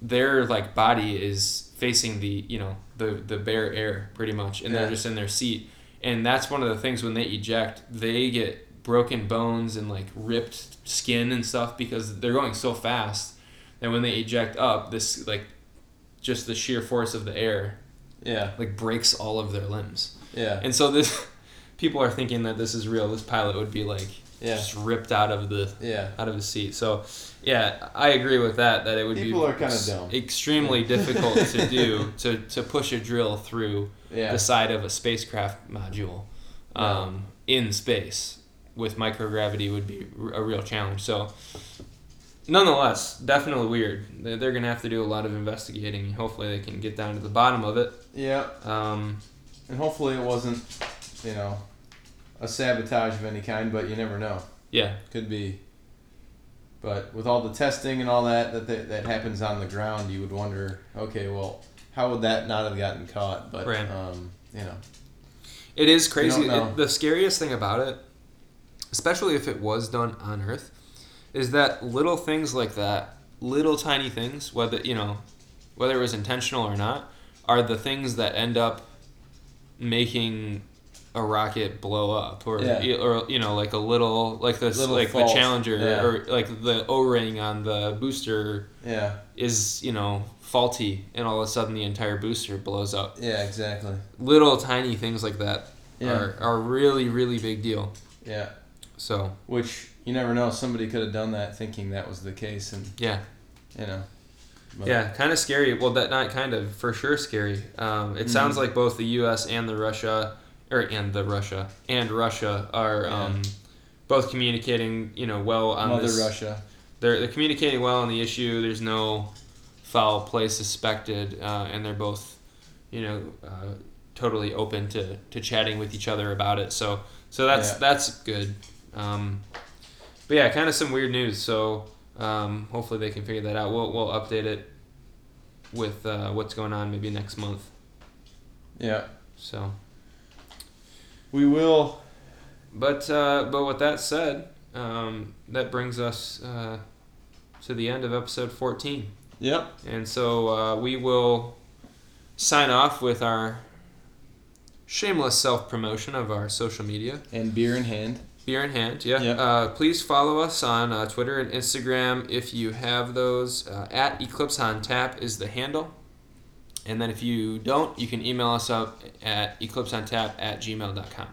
their like body is facing the you know the the bare air pretty much, and Yeah. they're just in their seat. And that's one of the things when they eject, they get broken bones and like ripped skin and stuff because they're going so fast. And when they eject up, this like just the sheer force of the air Yeah. like breaks all of their limbs. Yeah. And so this, [laughs] people are thinking that this is real. This pilot would be like Yeah. just ripped out of the Yeah. out of his seat. So, yeah, I agree with that. That it would People be are kinda dumb. extremely difficult to [laughs] do to to push a drill through Yeah. the side of a spacecraft module, um, in space with microgravity would be a real challenge. So. Nonetheless, definitely weird. They're, they're gonna have to do a lot of investigating. Hopefully, they can get down to the bottom of it. Yeah. Um, And hopefully it wasn't, you know, a sabotage of any kind, but you never know. yeah, Could be. But with all the testing and all that that that, that happens on the ground, you would wonder, okay, well, how would that not have gotten caught? But Right. um, you know, It is crazy. It- the scariest thing about it, especially if it was done on Earth, is that little things like that, little tiny things, whether you know, whether it was intentional or not, are the things that end up making a rocket blow up, or Yeah. or you know, like a little like this, Little like fault. the Challenger, Yeah. or like the O ring on the booster yeah, is you know faulty, and all of a sudden the entire booster blows up. yeah, exactly, Little tiny things like that Yeah. are are really really big deal. yeah. So Which you never know. Somebody could have done that thinking that was the case, and yeah, you know. But- yeah, kind of scary. Well, that not kind of for sure scary. Um, it sounds Mhm. like both the U.S. and the Russia, or and the Russia and Russia are Yeah. um, both communicating. You know, well on Mother this. Russia. They're they're communicating well on the issue. There's no foul play suspected, uh, and they're both, you know, uh, totally open to, to chatting with each other about it. So so that's Yeah. that's good. Um, but yeah, kind of some weird news. So um, hopefully they can figure that out. We'll we'll update it with uh, what's going on maybe next month. Yeah, So, we will. but uh, but with that said, um, that brings us uh, to the end of episode fourteen. Yep. And so uh, we will sign off with our shameless self promotion of our social media. And beer in hand. Beer in hand, yeah. Yep. Uh, please follow us on uh, Twitter and Instagram if you have those. Uh, at Eclipse on Tap is the handle. And then if you don't, you can email us up at eclipseontap at gmail.com.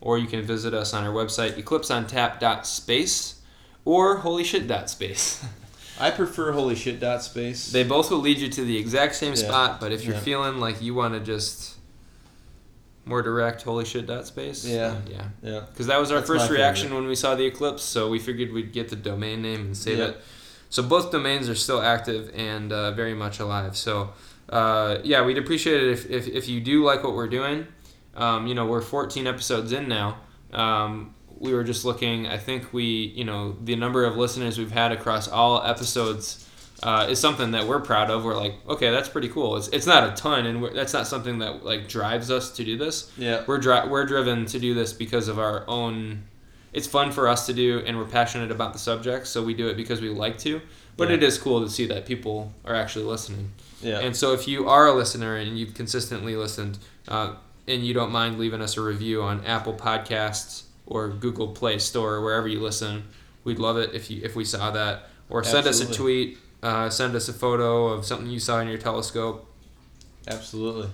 Or you can visit us on our website, eclipseontap.space or holyshit.space. [laughs] I prefer holy shit dot space. They both will lead you to the exact same Yeah. spot, but if you're Yeah. feeling like you want to just more direct, holy shit, dot space. Yeah. yeah. yeah. Because that was our That's first reaction favorite. when we saw the eclipse, so we figured we'd get the domain name and save Yeah. it. So both domains are still active and uh, very much alive. So uh, yeah, we'd appreciate it if, if, if you do like what we're doing. Um, you know, we're 14 episodes in now. Um, we were just looking. I think we, you know, the number of listeners we've had across all episodes uh, is something that we're proud of. We're like, okay, that's pretty cool. It's, it's not a ton, and we're, that's not something that like drives us to do this Yeah. we're dri- we're driven to do this because of our own it's fun for us to do and we're passionate about the subject so we do it because we like to but Yeah. it is cool to see that people are actually listening Yeah. and so if you are a listener and you've consistently listened uh, and you don't mind leaving us a review on apple podcasts or google play store or wherever you listen we'd love it if you if we saw that or send Absolutely. us a tweet. Uh, send us a photo of something you saw in your telescope. Absolutely.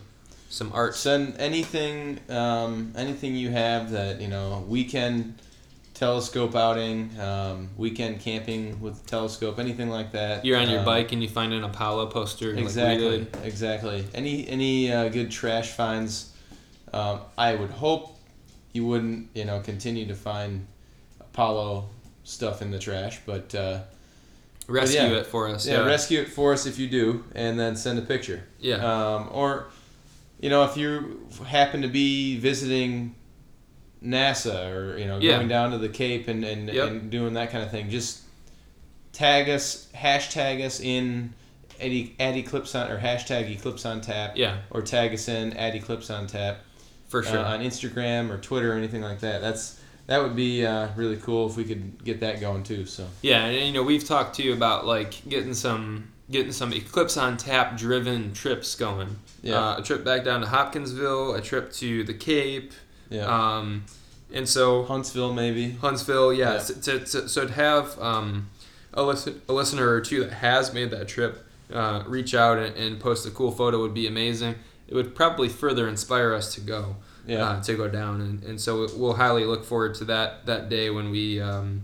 Some art. Send anything, um, anything you have that you know weekend telescope outing, um, weekend camping with telescope, anything like that. You're on your um, bike and you find an Apollo poster. Exactly. Like exactly. Any any uh, good trash finds. Um, I would hope you wouldn't you know continue to find Apollo stuff in the trash, but. Uh, rescue yeah, it for us. Yeah, yeah, rescue it for us if you do, and then send a picture. Yeah. Um, or, you know, if you happen to be visiting NASA or you know yeah. going down to the Cape and and, yep. and doing that kind of thing, just tag us, hashtag us in at, at Eclipse on or hashtag Eclipse on Tap. Yeah. Or tag us in at Eclipse on Tap. For sure. Uh, on Instagram or Twitter or anything like that. That's that would be uh, really cool if we could get that going too. So yeah, and you know we've talked to you about like getting some getting some Eclipse on Tap driven trips going. Yeah, uh, a trip back down to Hopkinsville, a trip to the Cape. Yeah. Um, and so Huntsville maybe. Huntsville, yeah. yeah. So, to, to, so to have um, a, listen, a listener or two that has made that trip uh, reach out and, and post a cool photo would be amazing. It would probably further inspire us to go yeah. Uh, to go down, and, and so we'll highly look forward to that that day when we um,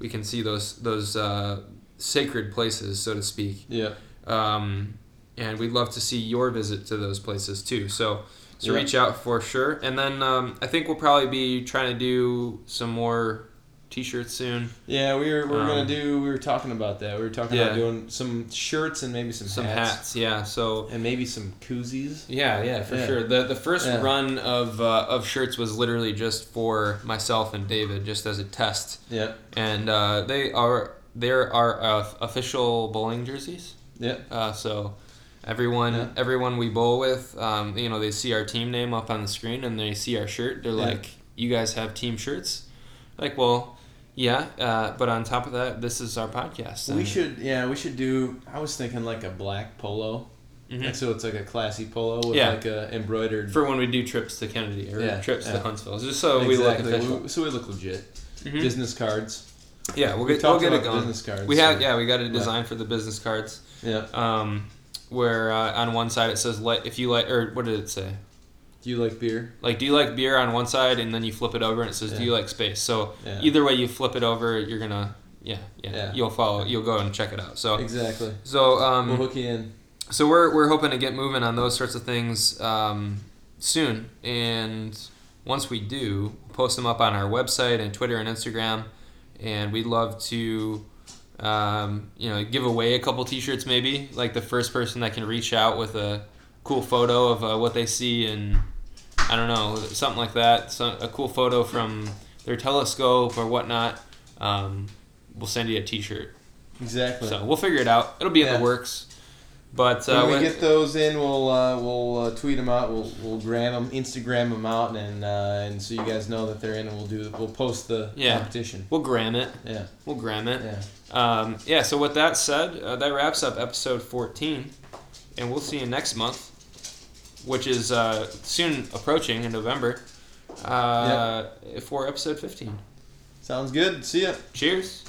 we can see those those uh, sacred places, so to speak. Yeah. Um, and we'd love to see your visit to those places too. So so yeah. reach out for sure, and then um, I think we'll probably be trying to do some more t-shirts soon. Yeah, we were we were um, gonna do. We were talking about that. We were talking yeah. about doing some shirts and maybe some some hats. hats. Yeah, so and maybe some koozies. Yeah, yeah, for yeah. sure. the The first yeah. run of uh, of shirts was literally just for myself and David, just as a test. Yeah. And uh, they are there are uh, official bowling jerseys. Yeah. Uh, so. Everyone, yeah. everyone we bowl with, um, you know, they see our team name up on the screen and they see our shirt. They're like, "You guys have team shirts?" Like, well, yeah, uh, but on top of that, this is our podcast. We should, yeah, we should do. I was thinking like a black polo, mm-hmm. like, so it's like a classy polo with yeah. like a embroidered. For when we do trips to Kennedy or yeah, trips yeah. to Huntsville, just so exactly. we look official. We, so we look legit. Mm-hmm. Business cards. Yeah, we'll get, we'll get it going. Business cards. We have, so. yeah, we got a design for the business cards. Yeah. Um, where uh, on one side it says "let if you like" or what did it say? Do you like beer? Like, do you like beer on one side, and then you flip it over, and it says, yeah. "Do you like space?" So yeah. either way you flip it over, you're gonna, yeah, yeah, yeah, you'll follow, you'll go and check it out. So exactly. So um, we'll hook you in. So we're we're hoping to get moving on those sorts of things um, soon, and once we do, we'll post them up on our website and Twitter and Instagram, and we'd love to. Um, you know, give away a couple T-shirts, maybe like the first person that can reach out with a cool photo of uh, what they see and I don't know, something like that. So a cool photo from their telescope or whatnot. Um, we'll send you a T-shirt. Exactly. So we'll figure it out. It'll be yeah. in the works. But uh, when we get those in, we'll uh, we'll uh, tweet them out. We'll we'll gram them, Instagram them out, and uh, and so you guys know that they're in, and we'll do we'll post the yeah. competition. We'll gram it. Yeah. We'll gram it. Yeah. Um, yeah. So with that said, uh, that wraps up episode fourteen, and we'll see you next month which is uh, soon approaching in November, uh, yep. for episode 15. Sounds good. See ya. Cheers.